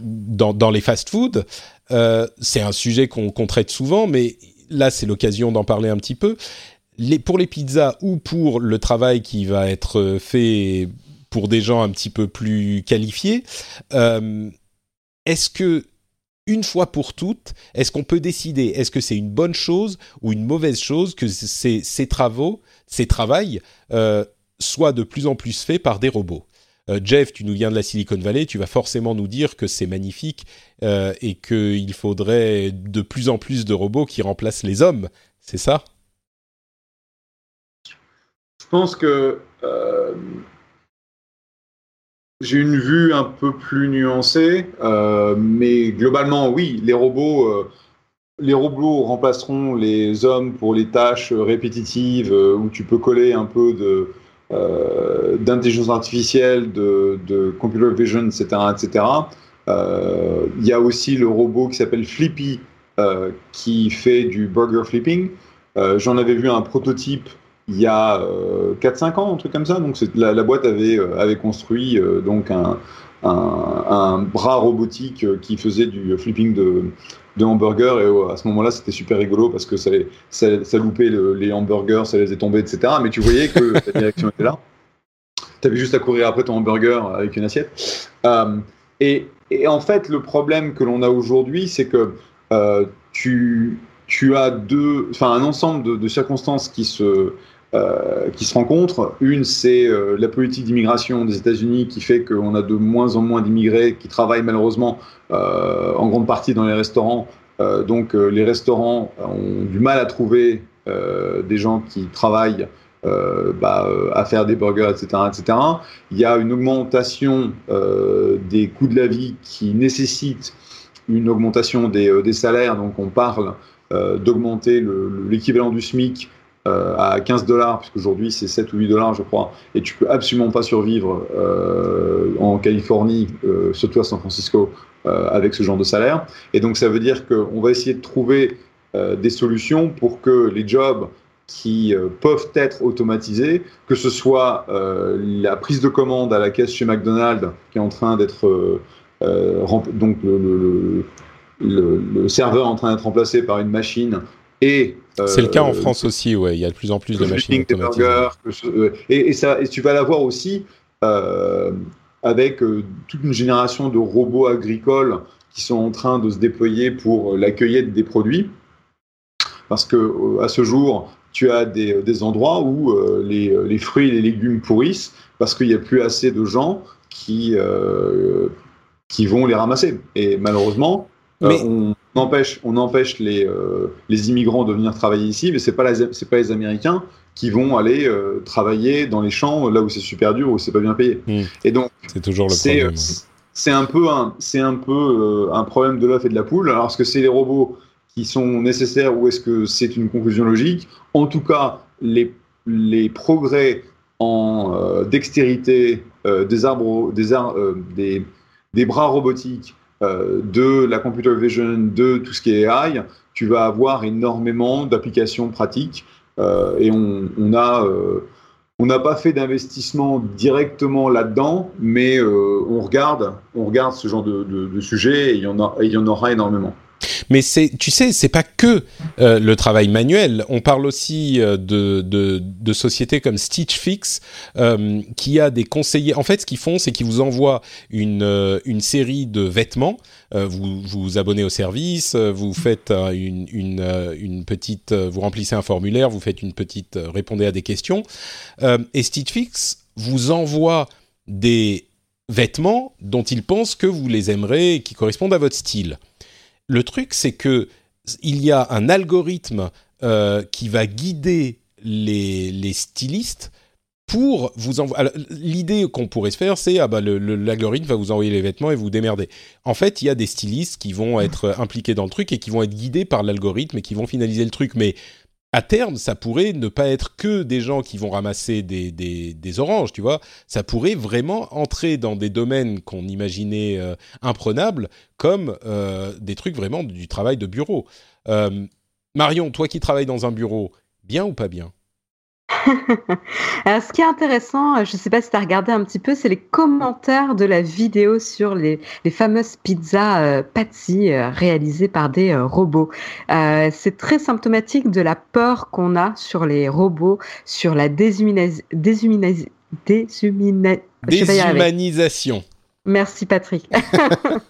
Speaker 1: dans, les fast-foods, euh, c'est un sujet qu'on traite souvent, mais là c'est l'occasion d'en parler un petit peu. Pour les pizzas ou pour le travail qui va être fait pour des gens un petit peu plus qualifiés, euh, est-ce que une fois pour toutes, est-ce qu'on peut décider, est-ce que c'est une bonne chose ou une mauvaise chose que ces, travaux, ces travails euh, soient de plus en plus faits par des robots? Euh, Jeff, tu nous viens de la Silicon Valley, tu vas forcément nous dire que c'est magnifique euh, et qu'il faudrait de plus en plus de robots qui remplacent les hommes, c'est ça?
Speaker 2: Je pense que j'ai une vue un peu plus nuancée, euh, mais globalement, oui, les robots, euh, les robots remplaceront les hommes pour les tâches répétitives euh, où tu peux coller un peu de d'intelligence artificielle, de, computer vision, etc., etc. Il y a aussi le robot qui s'appelle Flippy qui fait du burger flipping. J'en avais vu un prototype il y a 4-5 euh, ans, un truc comme ça. Donc la, la, boîte avait, euh, avait construit euh, donc un, un, bras robotique qui faisait du flipping de, de hamburgers. Et à ce moment-là, c'était super rigolo parce que ça, ça, loupait les hamburgers, ça les est tombés, etc. Mais tu voyais que la direction était là. Tu avais juste à courir après ton hamburger avec une assiette. et, et, en fait, le problème que l'on a aujourd'hui, c'est que tu, tu as deux, enfin un ensemble de circonstances qui se, euh, qui se rencontrent. Une, c'est euh, la politique d'immigration des États-Unis qui fait qu'on a de moins en moins d'immigrés qui travaillent malheureusement euh, en grande partie dans les restaurants. donc les restaurants ont du mal à trouver des gens qui travaillent bah, à faire des burgers, etc., etc. Il y a une augmentation des coûts de la vie qui nécessite une augmentation des, des salaires. Donc on parle d'augmenter l'équivalent du SMIC euh, à 15 dollars, puisqu'aujourd'hui c'est 7 ou 8 dollars, je crois, et tu peux absolument pas survivre euh, en Californie, euh, surtout à San Francisco, avec ce genre de salaire. Et donc ça veut dire qu'on va essayer de trouver des solutions pour que les jobs qui peuvent être automatisés, que ce soit la prise de commande à la caisse chez McDonald's qui est en train d'être donc le, serveur en train d'être remplacé par une machine et
Speaker 1: c'est le cas en France aussi, ouais. Il y a de plus en plus de machines automatisées.
Speaker 2: et, ça, et tu vas l'avoir aussi avec toute une génération de robots agricoles qui sont en train de se déployer pour la cueillette des produits. Parce que à ce jour, tu as des, des endroits où les, les, fruits et les légumes pourrissent parce qu'il n'y a plus assez de gens qui, qui vont les ramasser. Et malheureusement, euh, on empêche, on empêche les, euh, les immigrants de venir travailler ici, mais pas c'est pas les Américains qui vont aller euh, travailler dans les champs là où c'est super dur, où c'est pas bien payé.
Speaker 1: Hmm. Et donc, c'est toujours le problème.
Speaker 2: C'est un peu un, c'est un peu un problème de l'œuf et de la poule. Alors, est-ce que c'est les robots qui sont nécessaires ou est-ce que c'est une conclusion logique? En tout cas, les, les progrès en dextérité des arbres, des, des des bras robotiques, euh, de la computer vision, de tout ce qui est AI, tu vas avoir énormément d'applications pratiques. Euh, et euh, on n'a pas fait d'investissement directement là-dedans, mais on regarde, on regarde ce genre de, sujet et il y en aura énormément.
Speaker 1: Mais c'est, tu sais, c'est pas que euh, le travail manuel. On parle aussi euh, de, de, sociétés comme Stitch Fix euh, qui a des conseillers. En fait, ce qu'ils font, c'est qu'ils vous envoient une, une série de vêtements. vous vous abonnez au service, vous faites une, une, petite, vous remplissez un formulaire, vous faites une petite, répondez à des questions. et Stitch Fix vous envoie des vêtements dont ils pensent que vous les aimerez et qui correspondent à votre style le truc, c'est que il y a un algorithme euh, qui va guider les, stylistes pour vous envoyer. L'idée qu'on pourrait se faire, c'est ah bah l'algorithme va vous envoyer les vêtements et vous démerder. En fait, il y a des stylistes qui vont être impliqués dans le truc et qui vont être guidés par l'algorithme et qui vont finaliser le truc. Mais à terme, ça pourrait ne pas être que des gens qui vont ramasser des, oranges, tu vois. Ça pourrait vraiment entrer dans des domaines qu'on imaginait euh, imprenables, comme euh, des trucs vraiment du travail de bureau. Euh, Marion, toi qui travailles dans un bureau, bien ou pas bien?
Speaker 3: Alors, ce qui est intéressant, je ne sais pas si tu as regardé un petit peu, c'est les commentaires de la vidéo sur les, les fameuses pizzas euh, Patsy euh, réalisées par des euh, robots. Euh, c'est très symptomatique de la peur qu'on a sur les robots, sur la
Speaker 1: déshumanisation.
Speaker 3: Merci Patrick.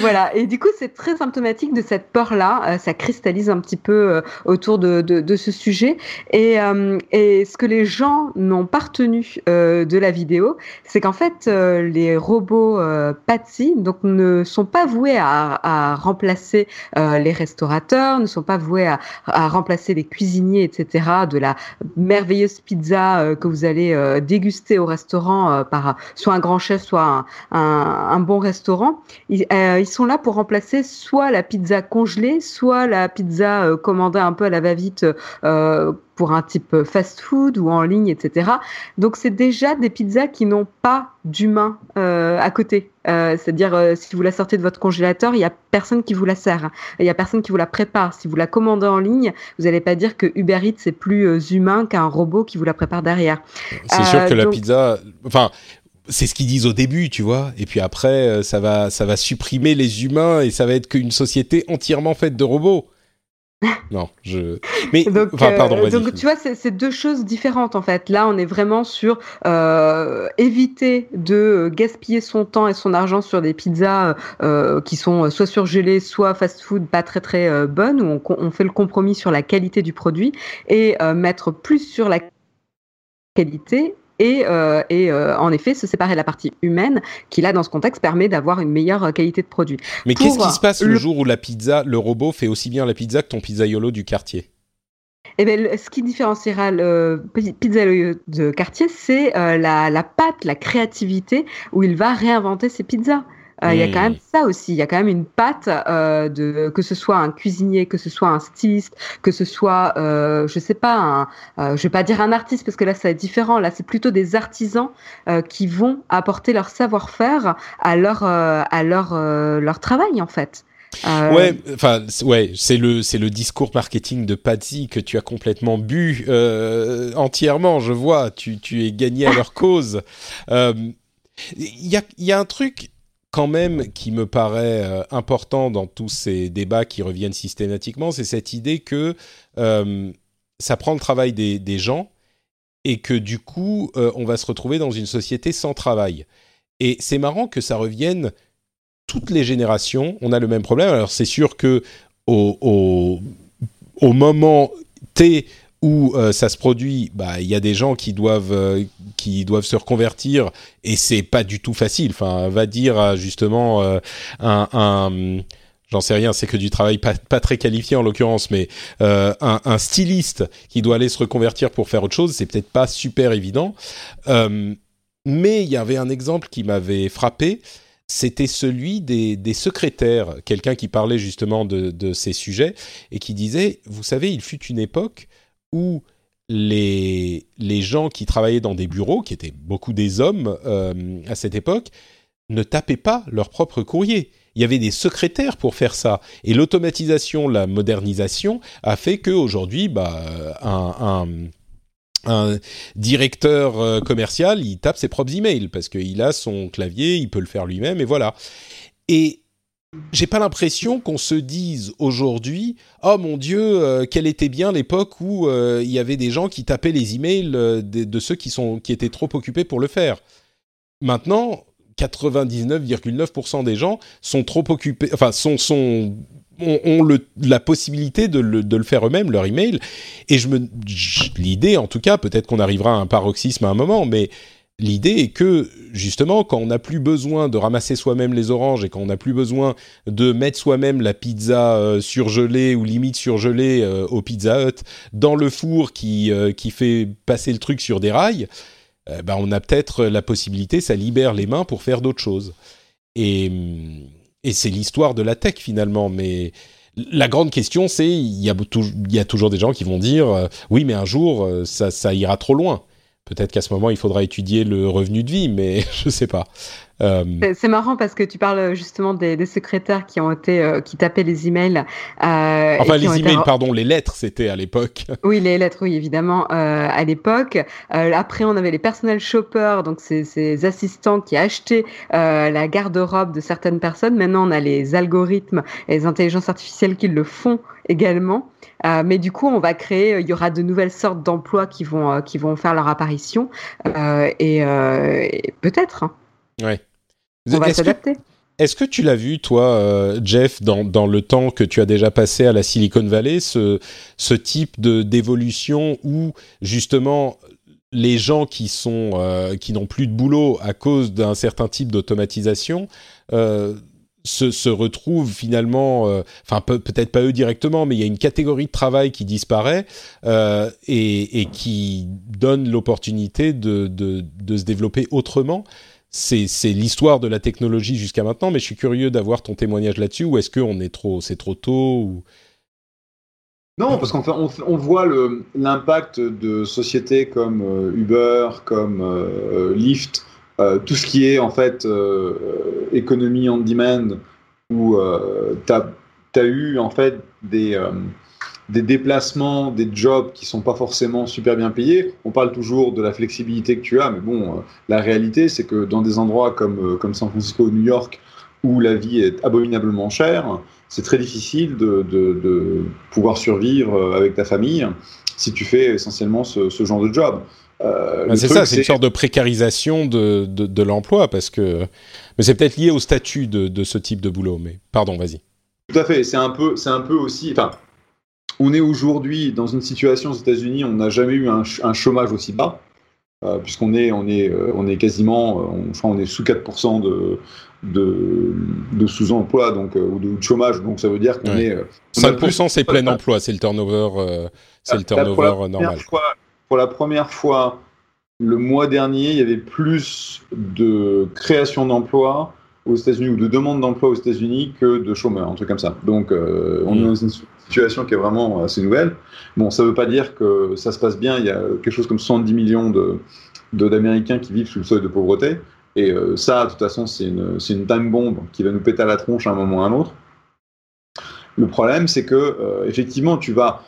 Speaker 3: voilà, et du coup, c'est très symptomatique de cette peur-là. Euh, ça cristallise un petit peu euh, autour de, de, de, ce sujet. Et, euh, et, ce que les gens n'ont pas retenu de la vidéo, c'est qu'en fait, les robots Patsy donc, ne sont pas voués à, à remplacer les restaurateurs, ne sont pas voués à, à, remplacer les cuisiniers, etc., de la merveilleuse pizza que vous allez déguster au restaurant par soit un grand chef, soit un, un, bon restaurant. Euh, ils sont là pour remplacer soit la pizza congelée, soit la pizza euh, commandée un peu à la va-vite euh, pour un type fast-food ou en ligne, etc. Donc c'est déjà des pizzas qui n'ont pas d'humain à côté. C'est-à-dire si vous la sortez de votre congélateur, il y a personne qui vous la sert, il y a personne qui vous la prépare. Si vous la commandez en ligne, vous n'allez pas dire que Uber Eats c'est plus humain qu'un robot qui vous la prépare derrière.
Speaker 1: C'est sûr que la pizza, enfin c'est ce qu'ils disent au début, tu vois. Et puis après, euh, ça va, ça va supprimer les humains et ça va être qu'une société entièrement faite de robots. non, je.
Speaker 3: Mais donc, enfin, pardon. Euh, donc tu vois, c'est deux choses différentes en fait. Là, on est vraiment sur euh, éviter de gaspiller son temps et son argent sur des pizzas euh, qui sont soit surgelées, soit fast-food pas très très bonnes, où on, on, fait le compromis sur la qualité du produit et mettre plus sur la qualité et, euh, et euh, en effet se séparer de la partie humaine qui là dans ce contexte permet d'avoir une meilleure qualité de produit.
Speaker 1: Mais qu'est-ce qui se passe le... jour où la pizza, le robot fait aussi bien la pizza que ton pizzaiolo du quartier?
Speaker 3: Eh bien, ce qui différenciera le pizzaiolo de quartier, c'est euh, la, la pâte, la créativité, où il va réinventer ses pizzas. Euh, il y a quand même ça aussi. Il y a quand même une patte euh, de que ce soit un cuisinier, que ce soit un styliste, que ce soit, euh, je sais pas, un, je vais pas dire un artiste parce que là ça est différent. Là c'est plutôt des artisans qui vont apporter leur savoir-faire à leur à leur leur travail en fait.
Speaker 1: Euh... Ouais, enfin ouais, c'est le c'est le discours marketing de Patsy que tu as complètement bu euh, entièrement. Je vois, tu tu es gagné à leur cause. Il y a il y a un truc quand même qui me paraît euh, important dans tous ces débats qui reviennent systématiquement, c'est cette idée que euh, ça prend le travail des, gens et que du coup, euh, on va se retrouver dans une société sans travail. Et c'est marrant que ça revienne toutes les générations. On a le même problème. Alors c'est sûr que au, au, au moment T où euh, ça se produit, bah il y a des gens qui doivent euh, qui doivent se reconvertir et c'est pas du tout facile. Enfin, va dire justement euh, un, un j'en sais rien, c'est que du travail pas, très qualifié en l'occurrence, mais un, styliste qui doit aller se reconvertir pour faire autre chose, c'est peut-être pas super évident. mais il y avait un exemple qui m'avait frappé, c'était celui des, des secrétaires, quelqu'un qui parlait justement de, ces sujets et qui disait, vous savez, il fut une époque où les, les gens qui travaillaient dans des bureaux, qui étaient beaucoup des hommes euh, à cette époque, ne tapaient pas leur propre courrier. Il y avait des secrétaires pour faire ça. Et l'automatisation, la modernisation a fait qu'aujourd'hui, bah, un, un, un, directeur euh, commercial, il tape ses propres emails parce qu'il a son clavier, il peut le faire lui-même et voilà. Et j'ai pas l'impression qu'on se dise aujourd'hui oh mon dieu euh, quelle était bien l'époque où euh, il y avait des gens qui tapaient les emails euh, de, ceux qui sont qui étaient trop occupés pour le faire maintenant 99,9% des gens sont trop occupés enfin ont, la possibilité de le, de le faire eux-mêmes leur email. Et je me l'idée en tout cas peut-être qu'on arrivera à un paroxysme à un moment mais L'idée est que, justement, quand on n'a plus besoin de ramasser soi-même les oranges et quand on n'a plus besoin de mettre soi-même la pizza euh, surgelée ou limite surgelée euh, au Pizza Hut dans le four qui, euh, qui fait passer le truc sur des rails, ben on a peut-être la possibilité, ça libère les mains pour faire d'autres choses. Et, et c'est l'histoire de la tech finalement, mais la grande question, c'est il y, a, il y a toujours des gens qui vont dire oui, mais un jour ça, ça ira trop loin. Peut-être qu'à ce moment, il faudra étudier le revenu de vie, mais je ne sais pas.
Speaker 3: Euh, c'est marrant parce que tu parles justement des, secrétaires qui ont été euh, qui tapaient les emails.
Speaker 1: Euh, enfin, les emails, pardon, les lettres, c'était à l'époque.
Speaker 3: Oui, les lettres, oui, évidemment, à l'époque. après, on avait les personnel shoppers, donc ces, ces assistants qui achetaient la garde-robe de certaines personnes. Maintenant, on a les algorithmes et les intelligences artificielles qui le font également. Euh, mais du coup, on va créer, il y aura de nouvelles sortes d'emplois qui vont, euh, qui vont faire leur apparition. Euh, et, peut-être. Hein.
Speaker 1: Ouais.
Speaker 3: On va s'adapter.
Speaker 1: Est-ce que tu l'as vu, toi, Jeff, dans, dans, le temps que tu as déjà passé à la Silicon Valley, ce, ce type de d'évolution où justement les gens qui sont qui n'ont plus de boulot à cause d'un certain type d'automatisation se, se retrouvent finalement, euh, enfin peut-être pas eux directement, mais il y a une catégorie de travail qui disparaît euh, et, et, qui donne l'opportunité de, de, de, se développer autrement. C'est, l'histoire de la technologie jusqu'à maintenant, mais je suis curieux d'avoir ton témoignage là-dessus. Ou est-ce que on est trop, c'est trop tôt.
Speaker 2: Non, parce qu'on on, on voit l'impact de sociétés comme euh, Uber, comme euh, Lyft, euh, tout ce qui est en fait économie on demand, où tu as, eu en fait des, des déplacements, des jobs qui sont pas forcément super bien payés. On parle toujours de la flexibilité que tu as, mais bon, la réalité c'est que dans des endroits comme, comme San Francisco ou New York, où la vie est abominablement chère, c'est très difficile de, de, de, pouvoir survivre avec ta famille si tu fais essentiellement ce, ce genre de job.
Speaker 1: Euh, bah, c'est ça, c'est une sorte de précarisation de, de, de l'emploi, parce que. Mais c'est peut-être lié au statut de, de, ce type de boulot. Mais pardon, vas-y.
Speaker 2: Tout à fait. C'est un peu, c'est un peu aussi. Enfin, on est aujourd'hui dans une situation aux États-Unis, on n'a jamais eu un, un, chômage aussi bas, euh, puisqu'on est, on est, euh, on est quasiment, euh, on, je crois, on est sous 4% de, de, de sous-emploi, donc ou de, chômage. Donc ça veut dire qu'on est.
Speaker 1: 5% c'est plein emploi, c'est le turnover, c'est le turnover normal.
Speaker 2: Fois, pour la première fois le mois dernier, il y avait plus de création d'emplois aux États-Unis ou de demandes d'emploi aux États-Unis que de chômeurs, un truc comme ça. Donc, euh, on est dans une situation qui est vraiment assez nouvelle. Bon, ça ne veut pas dire que ça se passe bien. Il y a quelque chose comme 70 millions d'Américains qui vivent sous le seuil de pauvreté. Et euh, ça, de toute façon, c'est une, time bomb qui va nous péter à la tronche à un moment ou à un autre. Le problème, c'est que euh, effectivement, tu vas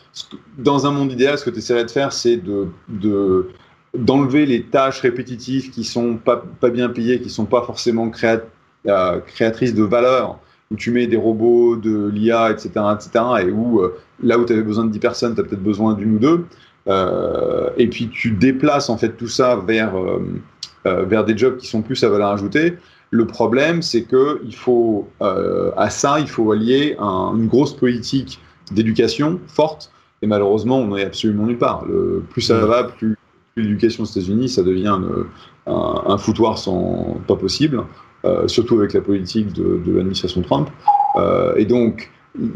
Speaker 2: dans un monde idéal, ce que tu essaierais de faire, c'est de, d'enlever les tâches répétitives qui sont pas bien payées, qui sont pas forcément créatrices de valeur où tu mets des robots, de l'IA, etc., etc., et où là où tu avais besoin de 10 personnes, tu as peut-être besoin d'une ou deux. et puis tu déplaces en fait tout ça vers, vers des jobs qui sont plus à valeur ajoutée. Le problème, c'est que il faut à ça, il faut allier une grosse politique d'éducation forte et malheureusement, on n'est absolument nulle part. Le, plus ça va, plus, l'éducation aux États-Unis, ça devient un, foutoir sans pas possible, euh, surtout avec la politique de, l'administration Trump. Euh, et donc,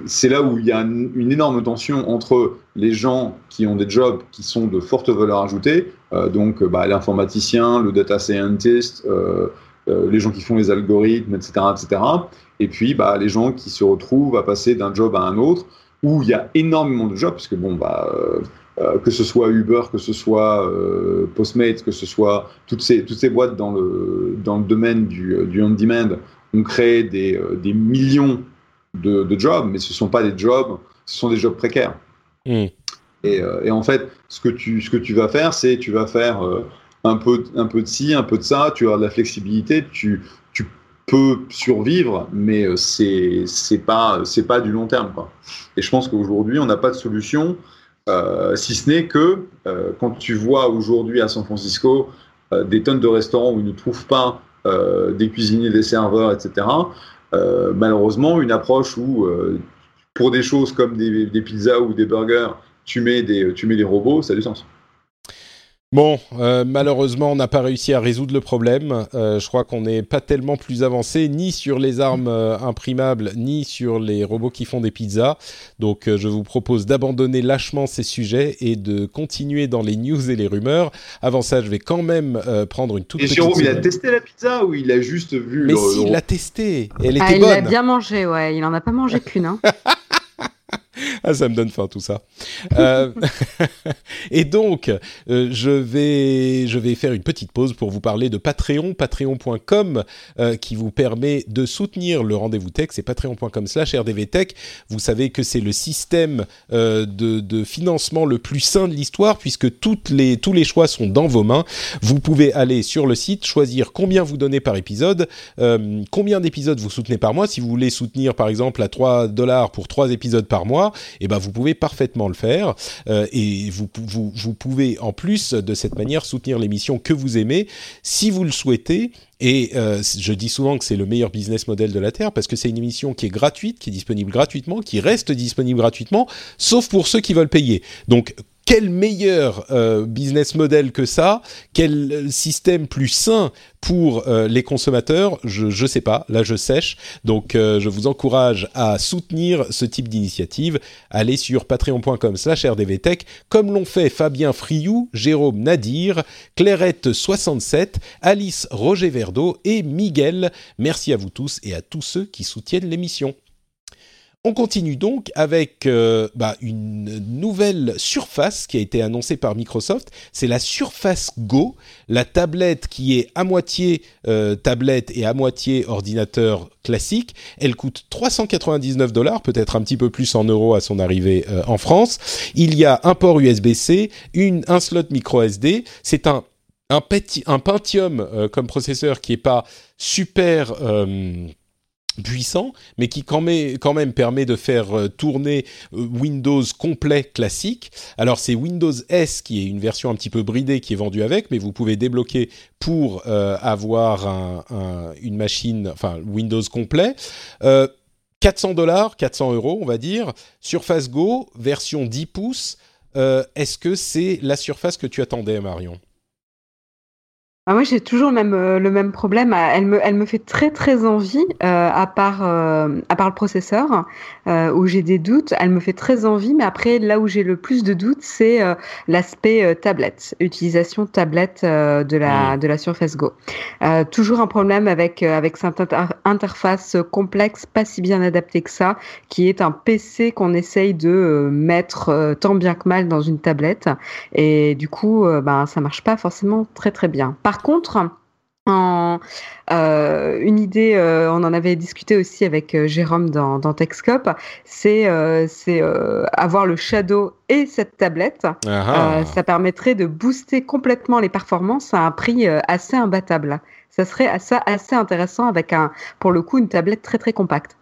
Speaker 2: c'est là où il y a une, énorme tension entre les gens qui ont des jobs qui sont de forte valeur ajoutée, euh, donc bah, l'informaticien, le data scientist, les gens qui font les algorithmes, etc., etc., et puis bah, les gens qui se retrouvent à passer d'un job à un autre où il y a énormément de jobs, parce que bon, bah, euh, euh, que ce soit Uber, que ce soit euh, Postmates, que ce soit toutes ces, toutes ces boîtes dans le, dans le domaine du, du on-demand, ont créé des, des millions de, de, jobs, mais ce ne sont pas des jobs, ce sont des jobs précaires. Hmm. Et, et, en fait, ce que tu, ce que tu vas faire, c'est tu vas faire un, peu, un peu de ci, un peu de ça, tu as de la flexibilité, tu, peut survivre, mais euh, c'est c'est pas c'est pas du long terme quoi. Et je pense qu'aujourd'hui on n'a pas de solution, euh, si ce n'est que euh, quand tu vois aujourd'hui à San Francisco des tonnes de restaurants où ils ne trouvent pas des cuisiniers, des serveurs, etc. malheureusement, une approche où pour des choses comme des, des, pizzas ou des burgers, tu mets des tu mets des robots, ça a du sens.
Speaker 1: Bon, euh, malheureusement, on n'a pas réussi à résoudre le problème. Euh, je crois qu'on n'est pas tellement plus avancé ni sur les armes euh, imprimables, ni sur les robots qui font des pizzas. Donc, je vous propose d'abandonner lâchement ces sujets et de continuer dans les news et les rumeurs. Avant ça, je vais quand même prendre une toute et petite. Et
Speaker 2: Jérôme, il a testé la pizza ou il a juste vu
Speaker 1: Mais si, il l'a testé. Elle
Speaker 3: ah,
Speaker 1: était bonne.
Speaker 3: Il a bien mangé, ouais. Il en a pas mangé qu'une. Hein.
Speaker 1: ah, ça me donne faim tout ça. Euh, et donc, euh, je vais je vais faire une petite pause pour vous parler de Patreon, patreon.com, euh, qui vous permet de soutenir le rendez-vous tech. C'est patreon.com/slash rdvtech. Vous savez que c'est le système de, de, financement le plus sain de l'histoire puisque toutes les tous les choix sont dans vos mains. Vous pouvez aller sur le site, choisir combien vous donnez par épisode, combien d'épisodes vous soutenez par mois. Si vous voulez soutenir par exemple à 3 dollars pour 3 épisodes par mois, et ben vous pouvez parfaitement le faire euh, et vous, vous, vous pouvez en plus de cette manière soutenir l'émission que vous aimez si vous le souhaitez. Et euh, je dis souvent que c'est le meilleur business model de la Terre parce que c'est une émission qui est gratuite, qui est disponible gratuitement, qui reste disponible gratuitement, sauf pour ceux qui veulent payer. Donc quel meilleur euh, business model que ça Quel système plus sain pour euh, les consommateurs Je ne sais pas, là je sèche. Donc euh, je vous encourage à soutenir ce type d'initiative. Allez sur patreon.com slash rdvtech, comme l'ont fait Fabien Friou, Jérôme Nadir, Clairette67, Alice Roger Verdeau et Miguel. Merci à vous tous et à tous ceux qui soutiennent l'émission. On continue donc avec euh, bah, une nouvelle surface qui a été annoncée par Microsoft. C'est la Surface Go, la tablette qui est à moitié euh, tablette et à moitié ordinateur classique. Elle coûte 399 dollars, peut-être un petit peu plus en euros à son arrivée euh, en France. Il y a un port USB-C, un slot micro SD. C'est un un, Pentium comme processeur qui est pas super puissant, mais qui quand même, permet de faire euh, tourner euh, Windows complet classique. Alors c'est Windows S qui est une version un petit peu bridée qui est vendue avec, mais vous pouvez débloquer pour euh, avoir une machine, enfin Windows complet. 400 dollars, 400 euros on va dire. Surface Go, version 10 pouces. Est-ce que c'est la surface que tu attendais Marion?
Speaker 3: Ah, moi, j'ai toujours le même, euh, le même problème. Ah, elle me, elle me fait très, très envie, euh, à, part, euh, à part le processeur, où j'ai des doutes. Elle me fait très envie, mais après, là où j'ai le plus de doutes, c'est l'aspect tablette, utilisation tablette de, la, mmh. de la Surface Go. toujours un problème avec, avec cette interface complexe, pas si bien adaptée que ça, qui est un PC qu'on essaye de mettre tant bien que mal dans une tablette. Et du coup, ben, ça marche pas forcément très, très bien. Par contre, en, euh, une idée, euh, on en avait discuté aussi avec euh, Jérôme dans, dans TechScope, c'est avoir le Shadow et cette tablette. Ça permettrait de booster complètement les performances à un prix assez imbattable. Ça serait assez, assez intéressant avec un, pour le coup, une tablette très très compacte.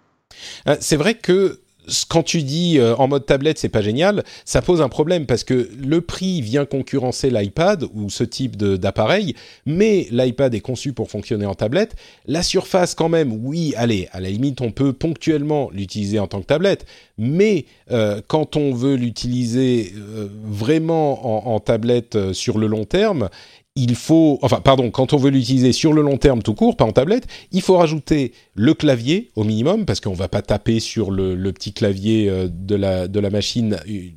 Speaker 1: C'est vrai que quand tu dis euh, en mode tablette, c'est pas génial, ça pose un problème parce que le prix vient concurrencer l'iPad ou ce type d'appareil, mais l'iPad est conçu pour fonctionner en tablette. La surface, quand même, oui, allez, à la limite, on peut ponctuellement l'utiliser en tant que tablette, mais euh, quand on veut l'utiliser euh, vraiment en, en tablette sur le long terme, il faut, enfin, pardon, quand on veut l'utiliser sur le long terme tout court, pas en tablette, il faut rajouter le clavier au minimum, parce qu'on va pas taper sur le, petit clavier euh, de la, de la machine euh,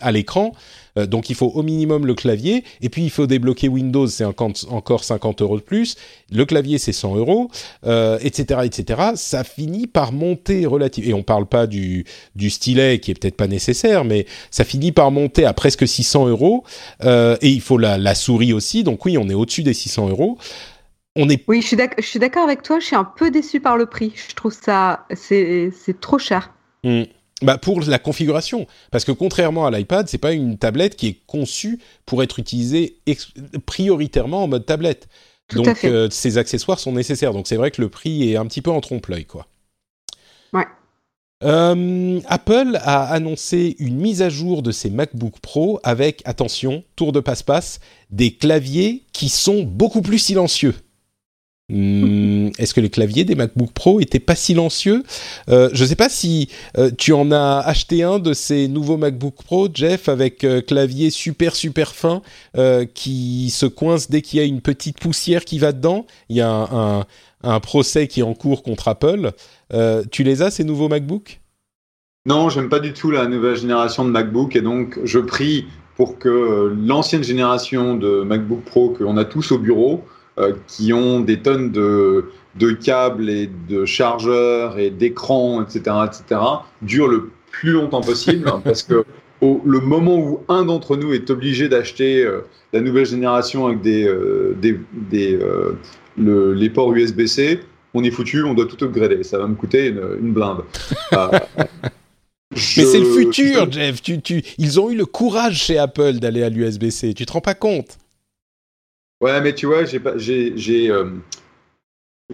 Speaker 1: à l'écran. Euh, donc il faut au minimum le clavier, et puis il faut débloquer Windows, c'est encore 50 euros de plus. Le clavier, c'est 100 euros, etc., etc. Ça finit par monter relativement. Et on parle pas du, du stylet qui est peut-être pas nécessaire, mais ça finit par monter à presque 600 euros. Euh, et il faut la, la souris aussi. Donc oui, on est au-dessus des 600 euros. On est...
Speaker 3: Oui, je suis d'accord avec toi. Je suis un peu déçu par le prix. Je trouve ça c'est trop cher.
Speaker 1: Mmh. Bah pour la configuration, parce que contrairement à l'iPad, c'est pas une tablette qui est conçue pour être utilisée prioritairement en mode tablette.
Speaker 3: Tout
Speaker 1: Donc euh, ces accessoires sont nécessaires. Donc c'est vrai que le prix est un petit peu en trompe-l'œil, quoi.
Speaker 3: Ouais.
Speaker 1: Euh, Apple a annoncé une mise à jour de ses MacBook Pro avec, attention, tour de passe-passe, des claviers qui sont beaucoup plus silencieux. Hmm, Est-ce que les claviers des MacBook Pro étaient pas silencieux? Euh, Je ne sais pas si euh, tu en as acheté un de ces nouveaux MacBook Pro, Jeff, avec euh, clavier super super fin qui se coince dès qu'il y a une petite poussière qui va dedans. Il y a un, un, procès qui est en cours contre Apple. Tu les as ces nouveaux MacBook?
Speaker 2: Non, j'aime pas du tout la nouvelle génération de MacBook et donc je prie pour que l'ancienne génération de MacBook Pro qu'on a tous au bureau, qui ont des tonnes de, de câbles et de chargeurs et d'écrans, etc., etc., dure le plus longtemps possible hein, parce que au, le moment où un d'entre nous est obligé d'acheter euh, la nouvelle génération avec des, euh, des, des euh, le, les ports USB-C, on est foutu, on doit tout upgrader. Ça va me coûter une, une blinde. Euh, je-
Speaker 1: Mais c'est le futur, Jeff. Tu, tu, ils ont eu le courage chez Apple d'aller à l'USB-C. Tu te rends pas compte?
Speaker 2: Ouais, mais tu vois, j'ai euh,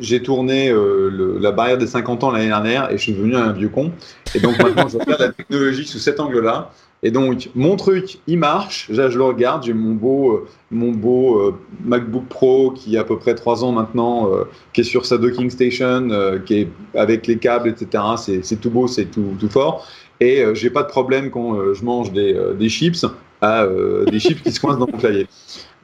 Speaker 2: j'ai tourné euh, la barrière des 50 ans l'année dernière et je suis devenu un vieux con. Et donc maintenant, je regarde la technologie sous cet angle-là. Et donc, mon truc, il marche. Là, je le regarde. J'ai mon beau, euh, mon beau MacBook Pro qui a à peu près 3 ans maintenant, qui est sur sa docking station, qui est avec les câbles, etc. C'est tout beau, c'est tout, tout fort. Et j'ai pas de problème quand je mange des, des chips à des chips qui se coincent dans mon clavier.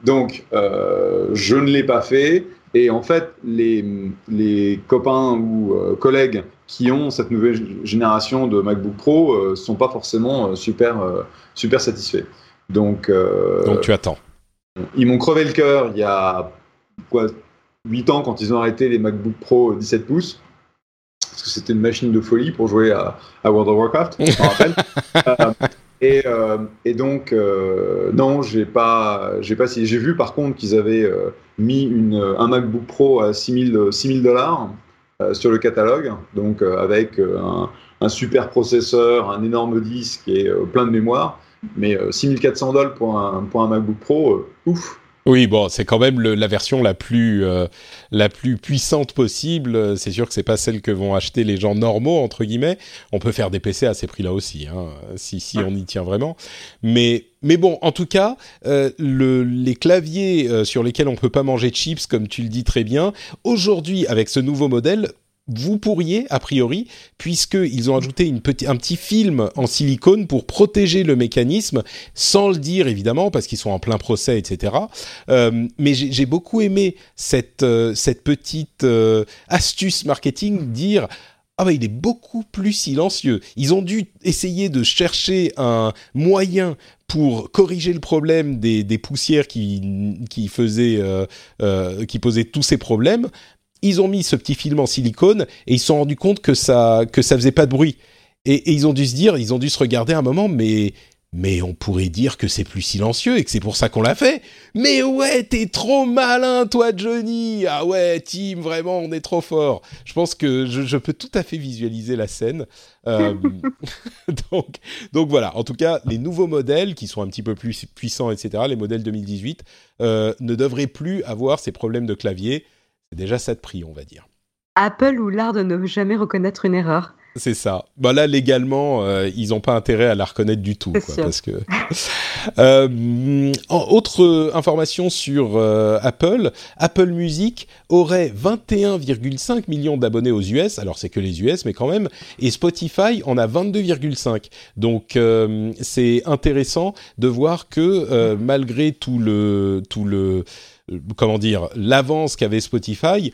Speaker 2: Donc, euh, je ne l'ai pas fait. Et en fait, les, les copains ou euh, collègues qui ont cette nouvelle génération de MacBook Pro ne sont pas forcément euh, super, euh, super satisfaits. Donc, euh,
Speaker 1: Donc tu attends.
Speaker 2: ils m'ont crevé le cœur il y a quoi, 8 ans quand ils ont arrêté les MacBook Pro 17 pouces. Parce que c'était une machine de folie pour jouer à, à World of Warcraft, je me rappelle. Euh, et, euh, et donc, euh, non, j'ai pas, j'ai pas, j'ai vu par contre qu'ils avaient euh, mis une, un MacBook Pro à 6000 6000 dollars sur le catalogue, donc avec un, un super processeur, un énorme disque et plein de mémoire. Mais euh, 6400 dollars pour un, pour un MacBook Pro, ouf.
Speaker 1: Oui, bon, c'est quand même le- la version la plus euh, la plus puissante possible. C'est sûr que c'est pas celle que vont acheter les gens normaux entre guillemets. On peut faire des PC à ces prix-là aussi, hein, si si
Speaker 2: Ouais.
Speaker 1: on y tient vraiment. Mais mais bon, en tout cas, euh, le, les claviers euh, sur lesquels on peut pas manger de chips, comme tu le dis très bien, aujourd'hui avec ce nouveau modèle. Vous pourriez, a priori, puisqu'ils ont ajouté un petit film en silicone pour protéger le mécanisme, sans le dire évidemment, parce qu'ils sont en plein procès, etc. Euh, mais j'ai beaucoup aimé cette, euh, petite euh, astuce marketing, dire ah bah il est beaucoup plus silencieux. Ils ont dû essayer de chercher un moyen pour corriger le problème des, poussières qui posaient tous ces problèmes. Ils ont mis ce petit film en silicone et ils se sont rendus compte que ça que ça faisait pas de bruit. Et, et ils ont dû se dire, ils ont dû se regarder un moment, mais mais on pourrait dire que c'est plus silencieux et que c'est pour ça qu'on l'a fait. Mais ouais, t'es trop malin, toi, Johnny. Ah ouais, Tim, vraiment, on est trop fort. Je pense que je, peux tout à fait visualiser la scène. Euh, donc, donc voilà. En tout cas, les nouveaux modèles qui sont un petit peu plus puissants, etc., les modèles 2018, euh, ne devraient plus avoir ces problèmes de clavier. C'est déjà ça de prix, on va dire.
Speaker 3: Apple ou l'art de ne jamais reconnaître une erreur.
Speaker 1: C'est ça. Bah là, légalement, euh, ils n'ont pas intérêt à la reconnaître du tout. Quoi, parce que... euh, autre information sur euh, Apple, Apple Music aurait 21,5 millions d'abonnés aux US. Alors c'est que les US, mais quand même. Et Spotify en a 22,5. Donc euh, c'est intéressant de voir que malgré tout le tout le comment dire l'avance qu'avait Spotify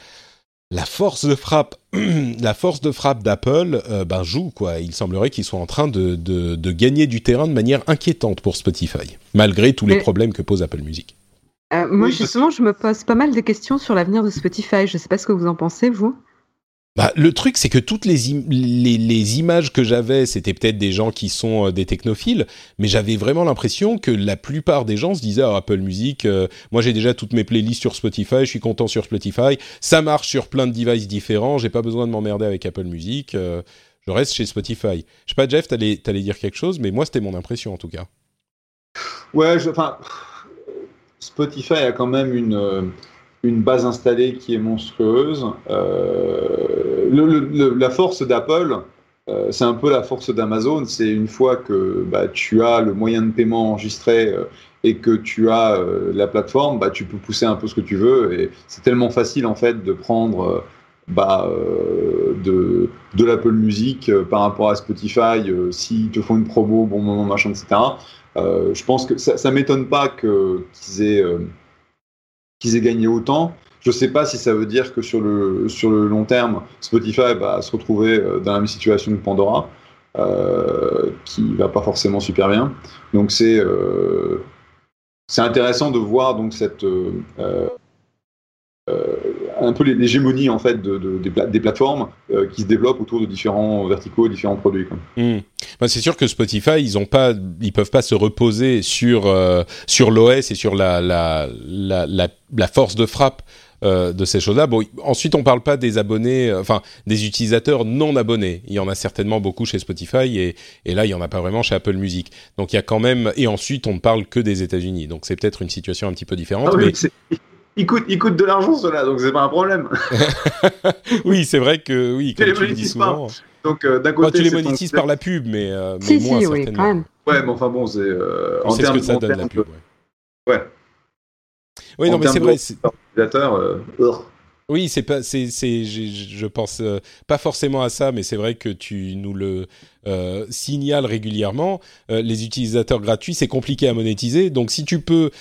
Speaker 1: la force de frappe, la force de frappe d'Apple euh, ben, joue quoi. Il semblerait qu'ils soient en train de, de, gagner du terrain de manière inquiétante pour Spotify, malgré tous les problèmes que pose Apple Music.
Speaker 3: Euh, moi, justement, je me pose pas mal de questions sur l'avenir de Spotify. Je ne sais pas ce que vous en pensez, vous.
Speaker 1: Bah, le truc, c'est que toutes les, les, images que j'avais, c'était peut-être des gens qui sont euh, des technophiles, mais j'avais vraiment l'impression que la plupart des gens se disaient ah, Apple Music, euh, moi j'ai déjà toutes mes playlists sur Spotify, je suis content sur Spotify, ça marche sur plein de devices différents, j'ai pas besoin de m'emmerder avec Apple Music, euh, je reste chez Spotify. Je sais pas, Jeff, t'allais allais dire quelque chose, mais moi c'était mon impression en tout cas.
Speaker 2: Ouais, enfin, Spotify a quand même une une base installée qui est monstrueuse. Euh, la force d'Apple, euh, c'est un peu la force d'Amazon. C'est une fois que bah, tu as le moyen de paiement enregistré euh, et que tu as la plateforme, bah, tu peux pousser un peu ce que tu veux. Et c'est tellement facile en fait de prendre bah, de, l'Apple Music par rapport à Spotify s'ils te font une promo, bon moment, machin, etc. je pense que ça, ne m'étonne pas qu'ils aient qu'ils aient gagné autant. Je ne sais pas si ça veut dire que sur le, sur le long terme, Spotify va se retrouver euh, dans la même situation que Pandora, euh, qui va pas forcément super bien. Donc c'est euh, c'est intéressant de voir donc cette un peu l'hégémonie en fait de, des, plateformes qui se développent autour de différents verticaux, différents produits.
Speaker 1: Bah, c'est sûr que Spotify, ils ont pas, ils peuvent pas se reposer sur sur l'OS et sur la la, la la, la force de frappe euh, de ces choses-là. Bon, ensuite, on parle pas des abonnés, euh, enfin des utilisateurs non abonnés. Il y en a certainement beaucoup chez Spotify et, et là, il y en a pas vraiment chez Apple Music. Donc il y a quand même. Et ensuite, on ne parle que des États-Unis. Donc c'est peut-être une situation un petit peu différente. Ah mais...
Speaker 2: il coûte, il coûte de l'argent cela, donc c'est pas un problème.
Speaker 1: oui, c'est vrai que oui, comme tu, le dis souvent. Donc euh, d'un côté, tu les monétises par la pub, mais, mais moins
Speaker 3: si, oui, quand même.
Speaker 2: Ouais, mais enfin bon, c'est
Speaker 1: en ce que ça donne la pub.
Speaker 2: ouais. ouais.
Speaker 1: Oui, non, mais c'est vrai.
Speaker 2: Euh,
Speaker 1: oui, c'est pas, c'est, c'est, je pense euh, pas forcément à ça, mais c'est vrai que tu nous le euh, signales régulièrement. les utilisateurs gratuits, c'est compliqué à monétiser. Donc, si tu peux,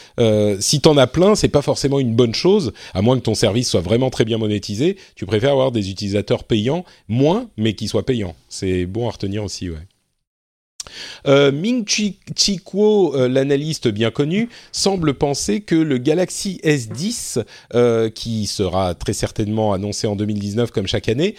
Speaker 1: si t'en as plein, c'est pas forcément une bonne chose, à moins que ton service soit vraiment très bien monétisé. Tu préfères avoir des utilisateurs payants, moins, mais qui soient payants. C'est bon à retenir aussi, ouais. Euh, Ming Chi, Kuo, euh, l'analyste bien connu, semble penser que le Galaxy S10, euh, qui sera très certainement annoncé en 2019 comme chaque année,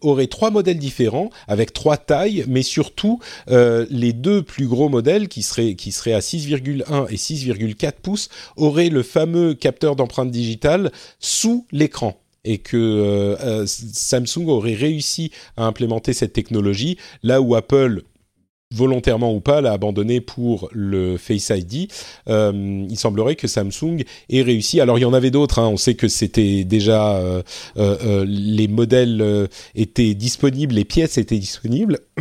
Speaker 1: aurait trois modèles différents avec trois tailles, mais surtout les deux plus gros modèles qui seraient, qui seraient à 6,1 et 6,4 pouces auraient le fameux capteur d'empreinte digitale sous l'écran. Et que Samsung aurait réussi à implémenter cette technologie là où Apple volontairement ou pas, l'a abandonné pour le Face ID. Euh, il semblerait que Samsung ait réussi. Alors il y en avait d'autres. Hein. On sait que c'était déjà euh, euh, les modèles étaient disponibles, les pièces étaient disponibles.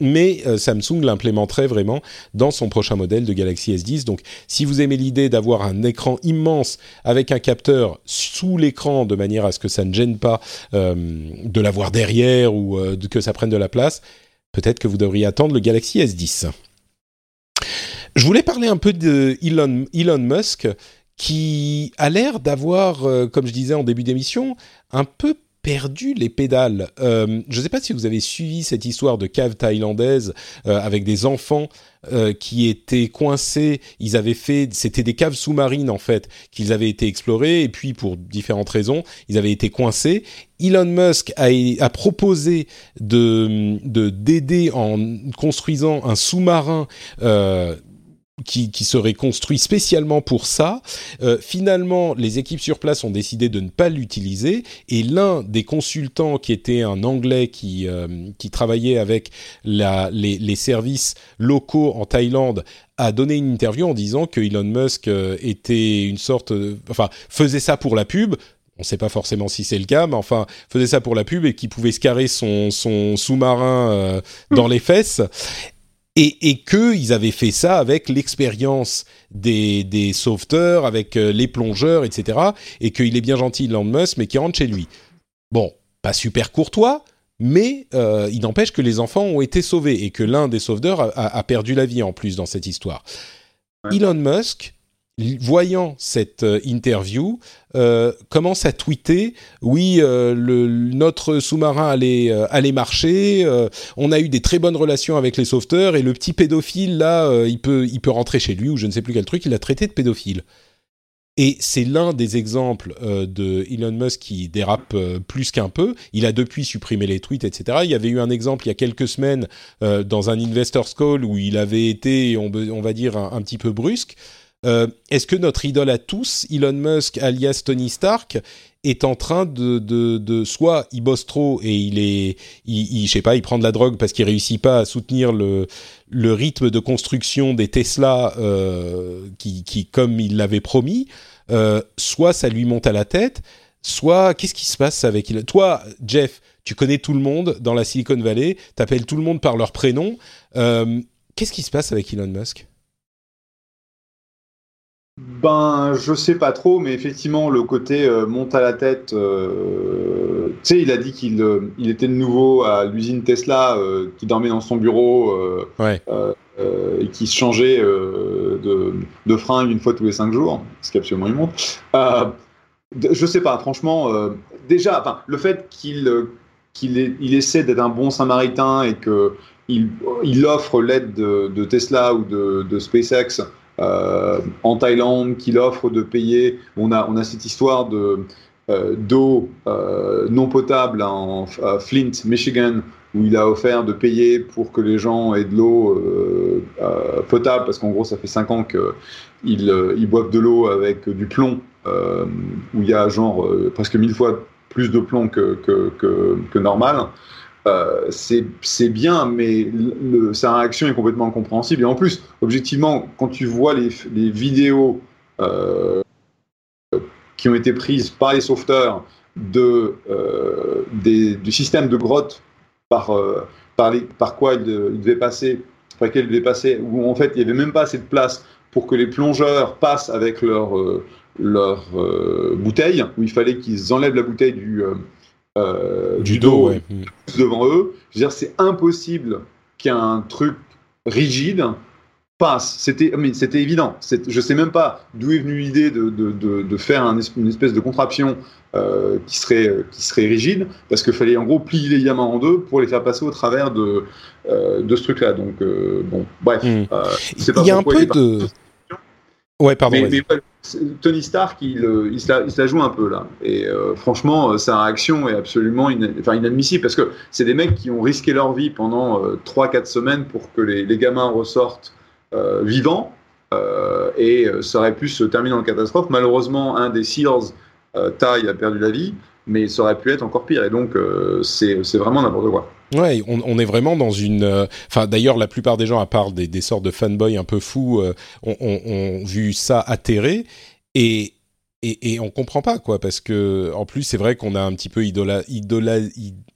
Speaker 1: Mais Samsung l'implémenterait vraiment dans son prochain modèle de Galaxy S10. Donc, si vous aimez l'idée d'avoir un écran immense avec un capteur sous l'écran de manière à ce que ça ne gêne pas de l'avoir derrière ou que ça prenne de la place, peut-être que vous devriez attendre le Galaxy S10. Je voulais parler un peu de Elon, Elon Musk, qui a l'air d'avoir, euh, comme je disais en début d'émission, un peu perdu les pédales. Euh, je ne sais pas si vous avez suivi cette histoire de cave thaïlandaise euh, avec des enfants euh, qui étaient coincés. Ils avaient fait, c'était des caves sous-marines en fait, qu'ils avaient été explorées et puis pour différentes raisons, ils avaient été coincés. Elon Musk a, proposé de d'aider en construisant un sous-marin qui, qui, serait construit spécialement pour ça. Euh, finalement, les équipes sur place ont décidé de ne pas l'utiliser. Et l'un des consultants qui était un Anglais qui, euh, qui travaillait avec la, les, les, services locaux en Thaïlande a donné une interview en disant que Elon Musk euh, était une sorte, enfin faisait ça pour la pub, on ne sait pas forcément si c'est le cas, mais enfin, faisait ça pour la pub et qui pouvait se carrer son, son sous-marin euh, dans les fesses et, et qu'ils avaient fait ça avec l'expérience des, des sauveteurs, avec euh, les plongeurs, etc. Et qu'il est bien gentil, Elon Musk, mais qui rentre chez lui. Bon, pas super courtois, mais euh, il n'empêche que les enfants ont été sauvés et que l'un des sauveteurs a, a, perdu la vie en plus dans cette histoire. Elon Musk voyant cette euh, interview, euh, commence à tweeter oui, euh, le, notre sous-marin allait, euh, allait marcher, euh, on a eu des très bonnes relations avec les sauveteurs et le petit pédophile là, euh, il peut, il peut rentrer chez lui ou je ne sais plus quel truc, il a traité de pédophile. Et c'est l'un des exemples de Elon Musk qui dérape plus qu'un peu. Il a depuis supprimé les tweets, etc. Il y avait eu un exemple il y a quelques semaines dans un investors call où il avait été, on, va dire, un petit peu brusque. Euh, est-ce que notre idole à tous, Elon Musk alias Tony Stark, est en train de, de, de soit il bosse trop et il est, je sais pas, il prend de la drogue parce qu'il réussit pas à soutenir le, le rythme de construction des Tesla euh, qui, qui, comme il l'avait promis, euh, soit ça lui monte à la tête, soit qu'est-ce qui se passe avec Toi, Jeff, tu connais tout le monde dans la Silicon Valley, t'appelles tout le monde par leur prénom. Qu'est-ce qui se passe avec Elon Musk?
Speaker 2: Ben, je sais pas trop, mais effectivement, le côté euh, monte à la tête. Euh, tu sais, il a dit qu'il euh, il était de nouveau à l'usine Tesla, qui dormait dans son bureau
Speaker 1: ouais.
Speaker 2: et qui se changeait de, de fringues une fois tous les cinq jours, ce qui est absolument immonde. je sais pas, franchement, déjà, enfin, le fait qu'il qu'il il essaie d'être un bon samaritain et que il, il offre l'aide de, de, Tesla ou de, de SpaceX euh, en Thaïlande qu'il offre de payer. On a, on a cette histoire de euh, d'eau euh, non potable en Flint, Michigan, où il a offert de payer pour que les gens aient de l'eau potable, parce qu'en gros, ça fait 5 ans qu'ils ils boivent de l'eau avec du plomb, où il y a genre presque mille fois plus de plomb que, que, que, que normal. Euh, c'est bien, mais sa réaction est complètement incompréhensible. Et en plus, objectivement, quand tu vois les, vidéos euh, qui ont été prises par les sauveteurs euh, du système de grotte par, par, quoi ils il devaient passer, par lequel ils devaient passer, où en fait il n'y avait même pas assez de place pour que les plongeurs passent avec leur, leur bouteille, où il fallait qu'ils enlèvent la bouteille du euh, du, dos, dos ouais. devant eux. Je veux dire, c'est impossible qu'un truc rigide passe. C'était, c'était évident. Je sais même pas d'où est venue l'idée de, de, de, de, faire un, une espèce de contraption euh, qui serait qui serait rigide, parce qu'il fallait en gros plier les diamants en deux pour les faire passer au travers de euh, de ce truc-là. Donc euh, bon, bref.
Speaker 1: Mmh. Il y a un peu de. Ouais, pardon.
Speaker 2: Mais, mais, Tony Stark, il, euh, il, se la, joue un peu là. Et euh, franchement, euh, sa réaction est absolument inadmissible parce que c'est des mecs qui ont risqué leur vie pendant euh, 3-4 semaines pour que les, gamins ressortent vivants. Et ça aurait pu se terminer en catastrophe. Malheureusement, un des SEALs, Ty, a perdu la vie, mais ça aurait pu être encore pire. Et donc, c'est vraiment n'importe quoi.
Speaker 1: Ouais, on, on, est vraiment dans une. Enfin, euh, d'ailleurs, la plupart des gens, à part des, des sortes de fanboys un peu fous, euh, ont, vu ça atterrer et et, et on comprend pas quoi, parce que en plus, c'est vrai qu'on a un petit peu idola, idola,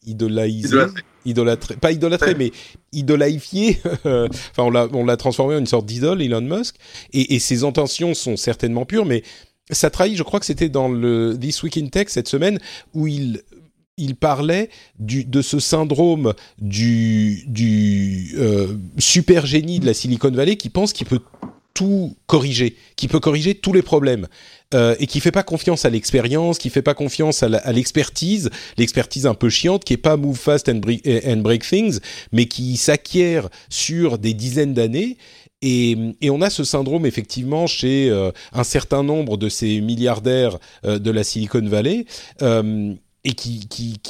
Speaker 1: idolaisé, idolâtré, pas idolâtré, ouais. mais idolaïfié. enfin, on l'a on l'a transformé en une sorte d'idole, Elon Musk, et, et ses intentions sont certainement pures, mais ça trahit, je crois que c'était dans le This Week in Tech cette semaine, où il il parlait de ce syndrome du, euh, super génie de la Silicon Valley qui pense qu'il peut tout corriger, qui peut corriger tous les problèmes. Euh, et qui fait pas confiance à l'expérience, qui fait pas confiance à l'expertise, l'expertise un peu chiante, qui est pas move fast and break things, mais qui s'acquiert sur des dizaines d'années. Et, on a ce syndrome effectivement chez euh, un certain nombre de ces milliardaires euh, de la Silicon Valley, euh, et qui,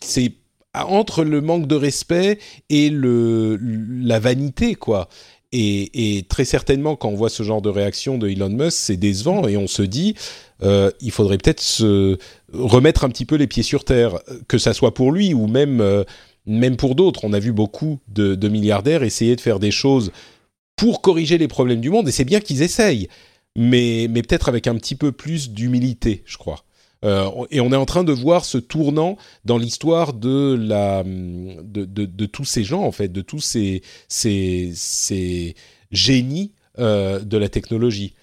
Speaker 1: c'est entre le manque de respect et le, la vanité, quoi. Et, très certainement, quand on voit ce genre de réaction de Elon Musk, c'est décevant et on se dit, il faudrait peut-être se remettre un petit peu les pieds sur terre, que ça soit pour lui ou même, même pour d'autres. On a vu beaucoup de, milliardaires essayer de faire des choses pour corriger les problèmes du monde et c'est bien qu'ils essayent, mais, mais peut-être avec un petit peu plus d'humilité, je crois. Euh, et on est en train de voir ce tournant dans l'histoire de la de, de, de, tous ces gens en fait, de tous ces ces, ces génies euh, de la technologie.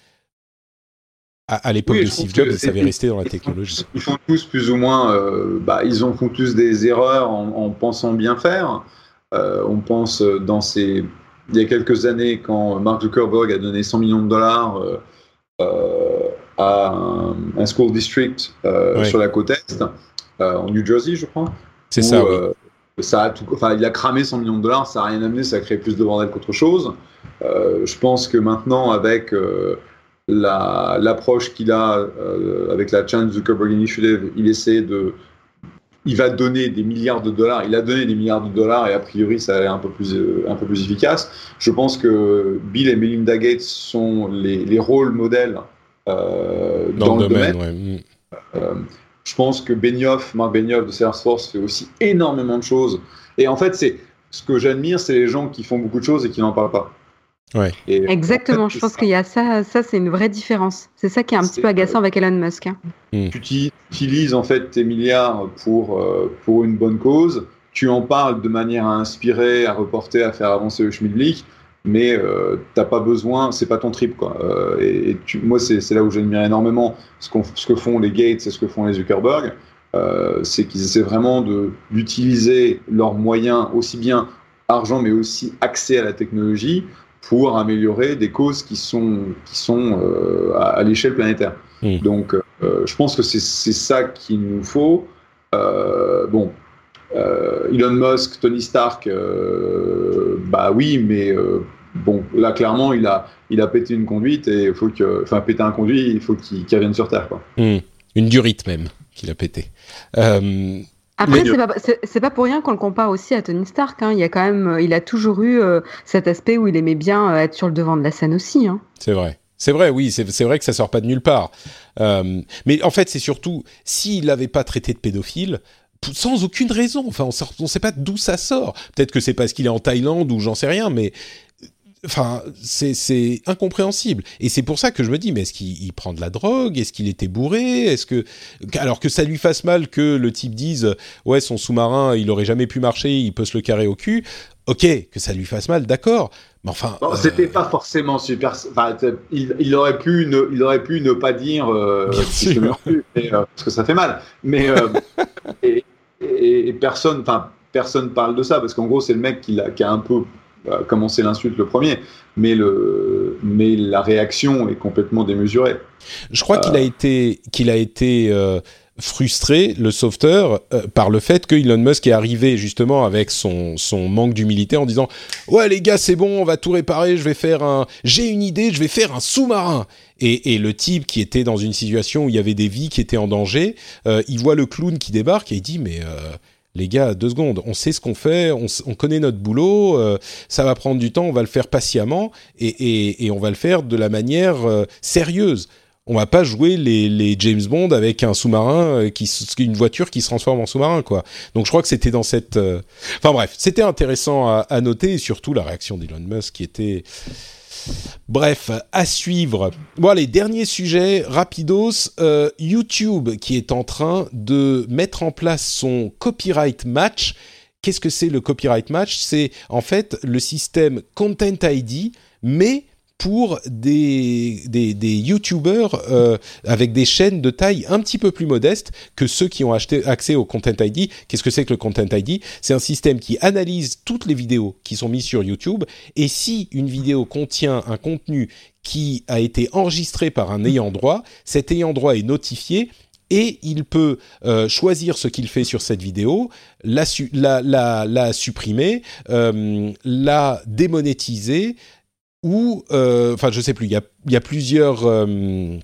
Speaker 1: À, à l'époque
Speaker 2: Oui,
Speaker 1: de Steve Jobs, savaient
Speaker 2: c'est-
Speaker 1: rester dans la technologie.
Speaker 2: Ils font tous plus ou moins, euh, bah, ils en font tous des erreurs en, en pensant bien faire. On pense dans ces, il y a quelques années quand Mark Zuckerberg a donné 100 millions de dollars euh, euh, à un, un school district euh,
Speaker 1: Ouais.
Speaker 2: sur la côte est, euh, en New Jersey, je crois.
Speaker 1: C'est ça. oui.
Speaker 2: ça a tout, enfin, il a cramé 100 millions de dollars, ça n'a rien amené, ça a créé plus de bordel qu'autre chose. Je pense que maintenant, avec la- l'approche qu'il a avec la Chan Zuckerberg Initiative, il essaie de. Il va donner des milliards de dollars, il a donné des milliards de dollars et a priori ça a l'air un, peu plus, euh, un peu plus efficace. Je pense que Bill et Melinda Gates sont les, les rôles modèles euh,
Speaker 1: dans, le domaine. ouais. Mm.
Speaker 2: euh, je pense que Benioff, Marc Benioff de Salesforce fait aussi énormément de choses. Et en fait, c'est ce que j'admire, c'est les gens qui font beaucoup de choses et qui n'en parlent pas.
Speaker 1: Ouais.
Speaker 2: Et
Speaker 3: Exactement,
Speaker 2: en fait,
Speaker 3: je pense qu'il y a ça, ça c'est une vraie différence. C'est ça qui est un petit peu agaçant avec Elon Musk. hein.
Speaker 2: Tu uti- utilises en fait tes milliards pour, euh, pour une bonne cause. Tu en parles de manière à inspirer, à reporter, à faire avancer le schmilblick, mais euh, t'as pas besoin, c'est pas ton trip quoi. Euh, et et tu- moi c'est là où j'admire énormément ce, qu'on- ce que font les Gates et ce que font les Zuckerberg, euh, c'est qu'ils essaient vraiment de d'utiliser leurs moyens aussi bien argent mais aussi accès à la technologie pour améliorer des causes qui sont qui sont euh, à, à l'échelle planétaire. Donc euh, je pense que c'est ça qu'il nous faut. Euh, bon, Elon Musk, Tony Stark, bah oui, mais bon, là clairement, il a, il a pété une conduite et il faut que, enfin, pété un conduit, il faut qu'il qu'il revienne sur Terre, quoi.
Speaker 1: Mm. Une durite même qu'il a pété. Euh,
Speaker 3: Après,
Speaker 2: Mais-
Speaker 3: c'est pas, pas pour rien qu'on le compare aussi à Tony Stark. hein. Il y a quand même, euh, il a toujours eu euh, cet aspect où il aimait bien euh, être sur le devant de la scène aussi. hein.
Speaker 1: C'est vrai. C'est vrai, oui, c'est c'est vrai que ça sort pas de nulle part. Euh, mais en fait, c'est surtout s'il n'avait pas traité de pédophile, sans aucune raison. Enfin, on ne sait pas d'où ça sort. Peut-être que c'est parce qu'il est en Thaïlande ou j'en sais rien, mais enfin, c'est incompréhensible. Et c'est pour ça que je me dis, mais est-ce qu'il il prend de la drogue? Est-ce qu'il était bourré? Est-ce que alors que ça lui fasse mal que le type dise, ouais, son sous-marin, il aurait jamais pu marcher, il peut se le carrer au cul. Ok, que ça lui fasse mal, d'accord. Mais enfin,
Speaker 2: Bon,
Speaker 1: euh,
Speaker 2: C'était pas forcément super. Enfin, il, il aurait pu ne, il aurait pu ne pas dire euh,
Speaker 1: Bien
Speaker 2: si je
Speaker 1: sûr.
Speaker 2: meurs plus, mais, euh, parce que ça fait mal. Mais et, et- et personne, enfin, personne parle de ça parce qu'en gros, c'est le mec qui a un peu euh, commencé l'insulte le premier, mais le, mais la réaction est complètement démesurée.
Speaker 1: Je crois qu'il a été qu'il a été euh, frustré le sauveteur euh, par le fait que Elon Musk est arrivé justement avec son son manque d'humilité en disant ouais les gars c'est bon on va tout réparer je vais faire un j'ai une idée je vais faire un sous-marin et, et le type qui était dans une situation où il y avait des vies qui étaient en danger euh, il voit le clown qui débarque et il dit mais euh, les gars, deux secondes, on sait ce qu'on fait, on, connaît notre boulot, euh, ça va prendre du temps, on va le faire patiemment et, on va le faire de la manière euh, sérieuse on va pas jouer les, James Bond avec un sous-marin euh, qui une voiture qui se transforme en sous-marin quoi. Donc je crois que c'était dans cette enfin bref, c'était intéressant à, à noter et surtout la réaction d'Elon Musk qui était Bref, à suivre. Bon, les derniers sujets, rapidos. euh, YouTube qui est en train de mettre en place son copyright match. Qu'est-ce que c'est le copyright match? C'est en fait le système Content ID, mais pour des, des, des YouTubers euh, avec des chaînes de taille un petit peu plus modeste que ceux qui ont acheté, accès au Content ID. Qu'est-ce que c'est que le Content ID C'est un système qui analyse toutes les vidéos qui sont mises sur YouTube et si une vidéo contient un contenu qui a été enregistré par un ayant droit, cet ayant droit est notifié et il peut euh, choisir ce qu'il fait sur cette vidéo, la, la, la, la supprimer, euh, la démonétiser, ou, euh, enfin, je sais plus, il y a, euh,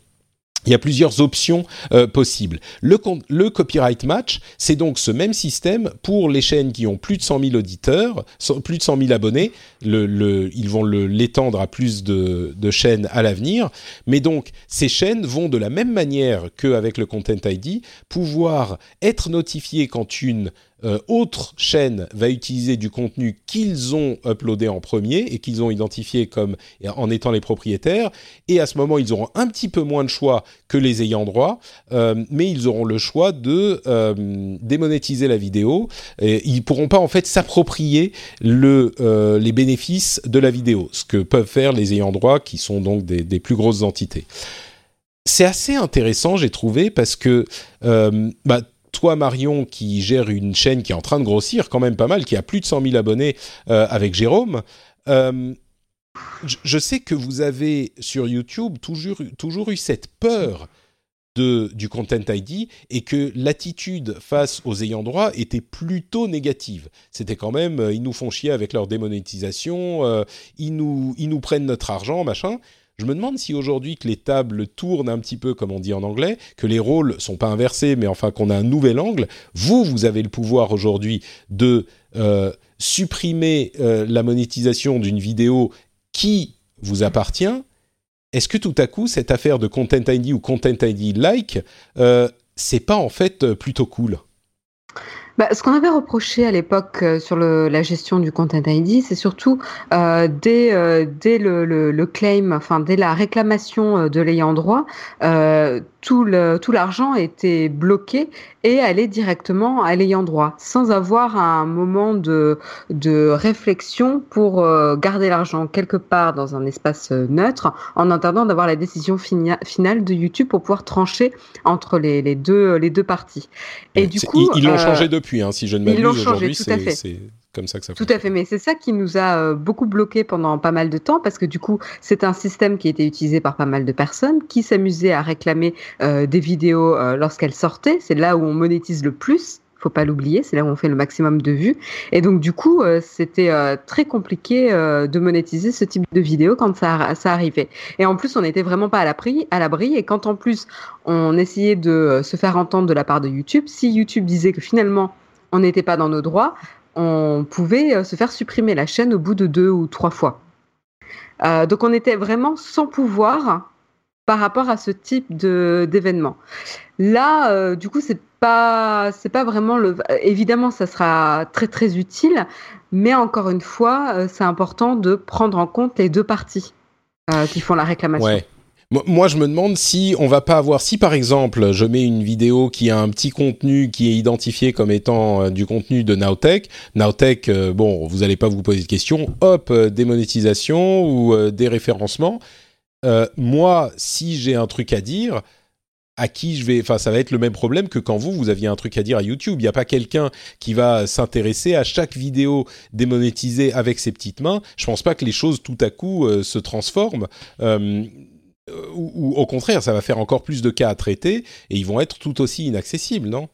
Speaker 1: plusieurs options euh, possibles. Le, copyright match, c'est donc ce même système pour les chaînes qui ont plus de 100 000 auditeurs, plus de 100 000 abonnés. Ils vont l'étendre à plus de, de chaînes à l'avenir. Mais donc, ces chaînes vont de la même manière qu'avec le Content ID pouvoir être notifiées quand une euh, autre chaîne va utiliser du contenu qu'ils ont uploadé en premier et qu'ils ont identifié comme en étant les propriétaires. Et à ce moment, ils auront un petit peu moins de choix que les ayants droit, euh, mais ils auront le choix de euh, démonétiser la vidéo. Et ils pourront pas en fait s'approprier le, les bénéfices de la vidéo, ce que peuvent faire les ayants droit, qui sont donc des, plus grosses entités c'est assez intéressant, j'ai trouvé, parce que bah, toi Marion qui gère une chaîne qui est en train de grossir quand même pas mal, qui a plus de 100 000 abonnés euh, avec Jérôme. Euh, je sais que vous avez sur YouTube toujours, toujours eu cette peur de, du Content ID et que l'attitude face aux ayants droit était plutôt négative. C'était quand même, euh, ils nous font chier avec leur démonétisation, ils, nous, ils nous prennent notre argent, machin. Je me demande si aujourd'hui que les tables tournent un petit peu comme on dit en anglais, que les rôles sont pas inversés, mais enfin qu'on a un nouvel angle. Vous, vous avez le pouvoir aujourd'hui de euh, supprimer euh, la monétisation d'une vidéo qui vous appartient. Est-ce que tout à coup cette affaire de Content ID ou Content ID like, euh, c'est pas en fait plutôt cool?
Speaker 3: Bah, ce qu'on avait reproché à l'époque euh, sur le, la gestion du Content ID, c'est surtout euh, dès, euh, dès le, le, le, claim, enfin dès la réclamation de l'ayant droit, tout le tout l'argent était bloqué et allait directement à l'ayant droit, sans avoir un moment de de réflexion pour euh, garder l'argent quelque part dans un espace neutre, en attendant d'avoir la décision finale de YouTube pour pouvoir trancher entre les, les deux les deux parties.
Speaker 1: Et du coup, ils l'ont changé de depuis, hein, si je ne m'abuse. Aujourd'hui, c'est comme ça que ça
Speaker 3: Tout à fait, mais c'est ça qui nous a euh, beaucoup bloqué pendant pas mal de temps parce que du coup, c'est un système qui était utilisé par pas mal de personnes qui s'amusaient à réclamer euh, des vidéos euh, lorsqu'elles sortaient. C'est là où on monétise le plus. Faut pas l'oublier, c'est là où on fait le maximum de vues. Et donc du coup, euh, c'était euh, très compliqué euh, de monétiser ce type de vidéos quand ça, ça arrivait. Et en plus, on n'était vraiment pas à l'abri. À l'abri. Et quand en plus on essayait de se faire entendre de la part de YouTube, si YouTube disait que finalement on n'était pas dans nos droits, on pouvait euh, se faire supprimer la chaîne au bout de deux ou trois fois. Euh, donc on était vraiment sans pouvoir par rapport à ce type d'événement. Là, euh, du coup, c'est pas pas vraiment le. Évidemment, ça sera très très utile, mais encore une fois, c'est important de prendre en compte les deux parties qui font la réclamation.
Speaker 1: Moi, je me demande si on va pas avoir, si par exemple, je mets une vidéo qui a un petit contenu qui est identifié comme étant euh, du contenu de Nowtech. Nowtech, euh, bon, vous allez pas vous poser de questions. Hop, euh, démonétisation ou déréférencement. moi, si j'ai un truc à dire, à qui je vais, enfin, ça va être le même problème que quand vous, vous aviez un truc à dire à YouTube. Il n'y a pas quelqu'un qui va s'intéresser à chaque vidéo démonétisée avec ses petites mains. Je pense pas que les choses tout à coup se transforment. Ou, ou, au contraire, ça va faire encore plus de cas à traiter et ils vont être tout aussi inaccessibles, non?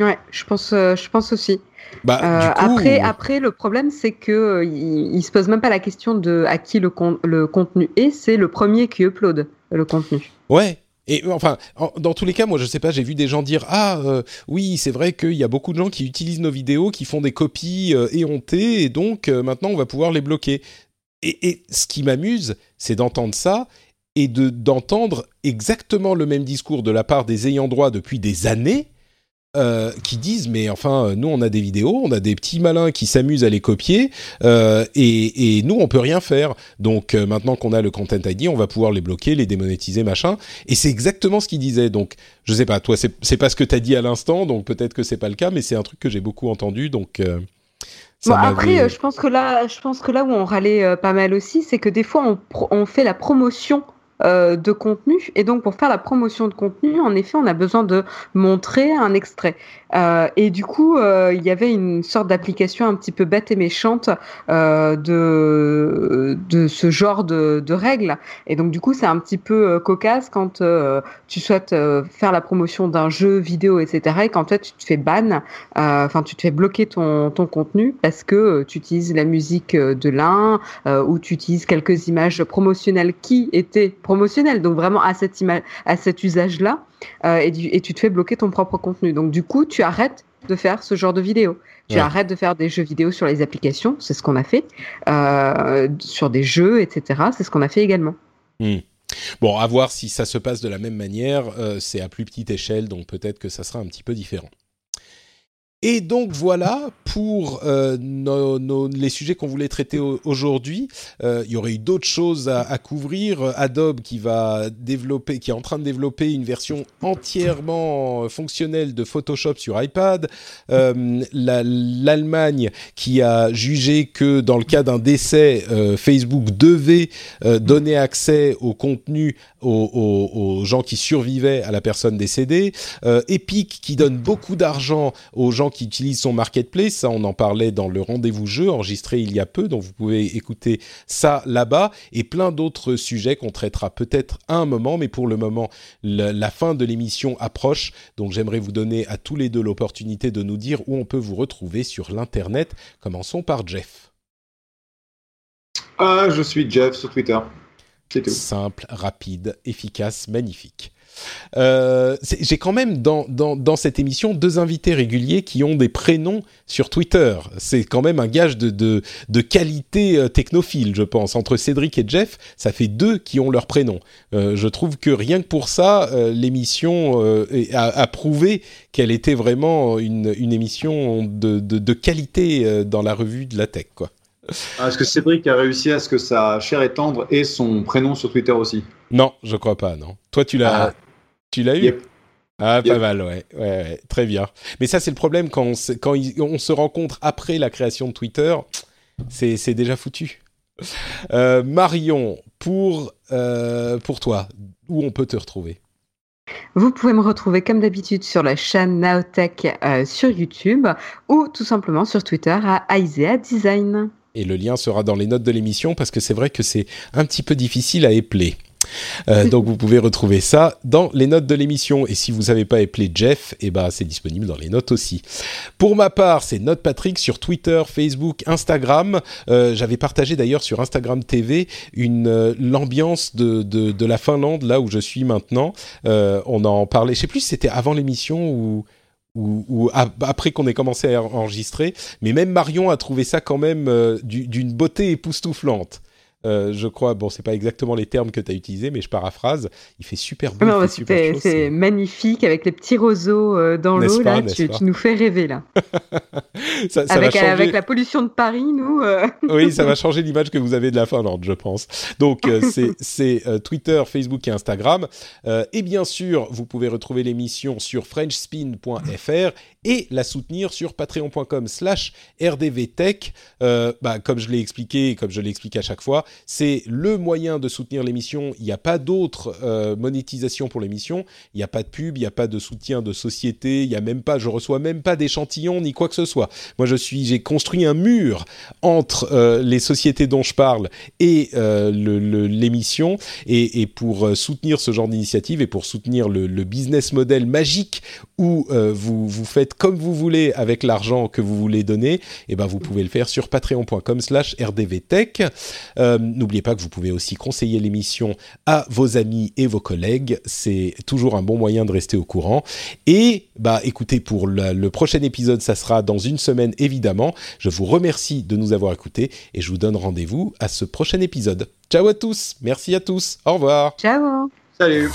Speaker 3: Ouais, je pense, euh, je pense aussi.
Speaker 1: Bah,
Speaker 3: Euh,
Speaker 1: coup,
Speaker 3: après, après, le problème, c'est que euh, il, il se pose même pas la question de à qui le, con- le contenu est. C'est le premier qui upload le contenu.
Speaker 1: Ouais. Et euh, enfin, en- dans tous les cas, moi, je sais pas, j'ai vu des gens dire ah euh, oui, c'est vrai qu'il y a beaucoup de gens qui utilisent nos vidéos, qui font des copies euh, éhontées, et donc euh, maintenant on va pouvoir les bloquer. Et, et ce qui m'amuse, c'est d'entendre ça et de d'entendre exactement le même discours de la part des ayants droit depuis des années. euh, qui disent mais enfin euh, nous on a des vidéos on a des petits malins qui s'amusent à les copier euh, et, et nous on peut rien faire donc euh, maintenant qu'on a le content ID on va pouvoir les bloquer les démonétiser machin et c'est exactement ce qu'il disait donc je sais pas toi c'est c'est pas ce que t'as dit à l'instant donc peut-être que c'est pas le cas mais c'est un truc que j'ai beaucoup entendu donc
Speaker 3: Bon, après, je pense que là, je pense que là où on râlait pas mal aussi, c'est que des fois on, on fait la promotion euh, de contenu. Et donc, pour faire la promotion de contenu, en effet, on a besoin de montrer un extrait. Euh, et du coup, euh, il y avait une sorte d'application un petit peu bête et méchante euh, de, de ce genre de, de, règles. Et donc, du coup, c'est un petit peu euh, cocasse quand euh, tu souhaites faire la promotion d'un jeu vidéo, etc. Et qu'en fait, tu te fais ban, enfin, tu te fais bloquer ton, ton contenu parce que tu utilises la musique de l'un ou tu utilises quelques images promotionnelles qui étaient promotionnel, donc vraiment à, cette à cet usage-là, euh, et, tu te fais bloquer ton propre contenu. Donc du coup, tu arrêtes de faire ce genre de vidéos. Tu arrêtes de faire des jeux vidéo sur les applications, c'est ce qu'on a fait, euh, sur des jeux, etc. C'est ce qu'on a fait également.
Speaker 1: Hmm. Bon, à voir si ça se passe de la même manière. Euh, c'est à plus petite échelle, donc peut-être que ça sera un petit peu différent. Et donc voilà pour euh, les sujets qu'on voulait traiter aujourd'hui. Euh, il y aurait eu d'autres choses à, à, couvrir. Adobe qui va développer, qui est en train de développer une version entièrement fonctionnelle de Photoshop sur iPad. Euh, L'Allemagne qui a jugé que dans le cas d'un décès, euh, Facebook devait donner accès au contenu aux, gens qui survivaient à la personne décédée. Epic qui donne beaucoup d'argent aux gens qui utilise son marketplace. Ça, on en parlait dans le rendez-vous jeu enregistré il y a peu, donc vous pouvez écouter ça là-bas et plein d'autres sujets qu'on traitera peut-être un moment, mais pour le moment, la fin de l'émission approche. Donc, j'aimerais vous donner à tous les deux l'opportunité de nous dire où on peut vous retrouver sur l'internet. Commençons par Jeff.
Speaker 2: Ah, je suis Jeff sur Twitter.
Speaker 1: Simple, rapide, efficace, magnifique. Euh, j'ai quand même dans, dans, cette émission deux invités réguliers qui ont des prénoms sur Twitter. C'est quand même un gage de, de, qualité euh, technophile, je pense. Entre Cédric et Jeff, ça fait deux qui ont leur prénom. Euh, je trouve que rien que pour ça, euh, l'émission a, a, prouvé qu'elle était vraiment une, une émission de, de, de qualité dans la revue de la tech, quoi.
Speaker 2: Ah, est-ce que Cédric a réussi à ce que sa chère et tendre ait son prénom sur Twitter aussi
Speaker 1: Non, je crois pas, non. Toi, tu l'as, ah. tu l'as eu Ah, pas mal, ouais. ouais. ouais, très bien. Mais ça, c'est le problème quand on se, quand on se rencontre après la création de Twitter, c'est, déjà foutu. Euh, Marion, pour, euh, pour toi, où on peut te retrouver?
Speaker 3: Vous pouvez me retrouver comme d'habitude sur la chaîne Naotech euh, sur YouTube ou tout simplement sur Twitter à Isaiah Design
Speaker 1: et le lien sera dans les notes de l'émission parce que c'est vrai que c'est un petit peu difficile à épeler. Euh, donc vous pouvez retrouver ça dans les notes de l'émission et si vous n'avez pas appelé Jeff, eh ben c'est disponible dans les notes aussi. Pour ma part, c'est Note Patrick sur Twitter, Facebook, Instagram. Euh, J'avais partagé d'ailleurs sur Instagram TV une euh, l'ambiance de, de, de la Finlande là où je suis maintenant. On en parlait, je sais plus si c'était avant l'émission ou ou, ou après qu'on ait commencé à enregistrer, mais même Marion a trouvé ça quand même euh, d'une beauté époustouflante. Euh, je crois, bon, c'est pas exactement les termes que tu as utilisés, mais je paraphrase. Il fait super beau.
Speaker 3: C'est magnifique avec les petits roseaux euh, dans l'eau. Là, tu, tu, nous fais rêver là. ça, ça avec, changer... avec, la pollution de Paris, nous. Euh...
Speaker 1: oui, ça va changer l'image que vous avez de la Finlande, je pense. Donc, c'est Twitter, Facebook et Instagram. et bien sûr, vous pouvez retrouver l'émission sur FrenchSpin.fr et la soutenir sur patreon.com/slash rdvtech. bah, comme je l'ai expliqué, comme je l'explique à chaque fois c'est le moyen de soutenir l'émission. Il n'y a pas d'autre euh, monétisation pour l'émission. Il n'y a pas de pub, il n'y a pas de soutien de société. Il y a même pas, je reçois même pas d'échantillons ni quoi que ce soit. Moi, je suis, j'ai construit un mur entre euh, les sociétés dont je parle et euh, l'émission. Et, pour soutenir ce genre d'initiative et pour soutenir le, business model magique où vous vous faites comme vous voulez avec l'argent que vous voulez donner, et eh ben vous pouvez le faire sur patreon.com/rdvtech. N'oubliez pas que vous pouvez aussi conseiller l'émission à vos amis et vos collègues. C'est toujours un bon moyen de rester au courant. Et bah écoutez, pour le, le prochain épisode, ça sera dans une semaine évidemment. Je vous remercie de nous avoir écoutés et je vous donne rendez-vous à ce prochain épisode. Ciao à tous, merci à tous, au revoir.
Speaker 3: Ciao.
Speaker 2: Salut.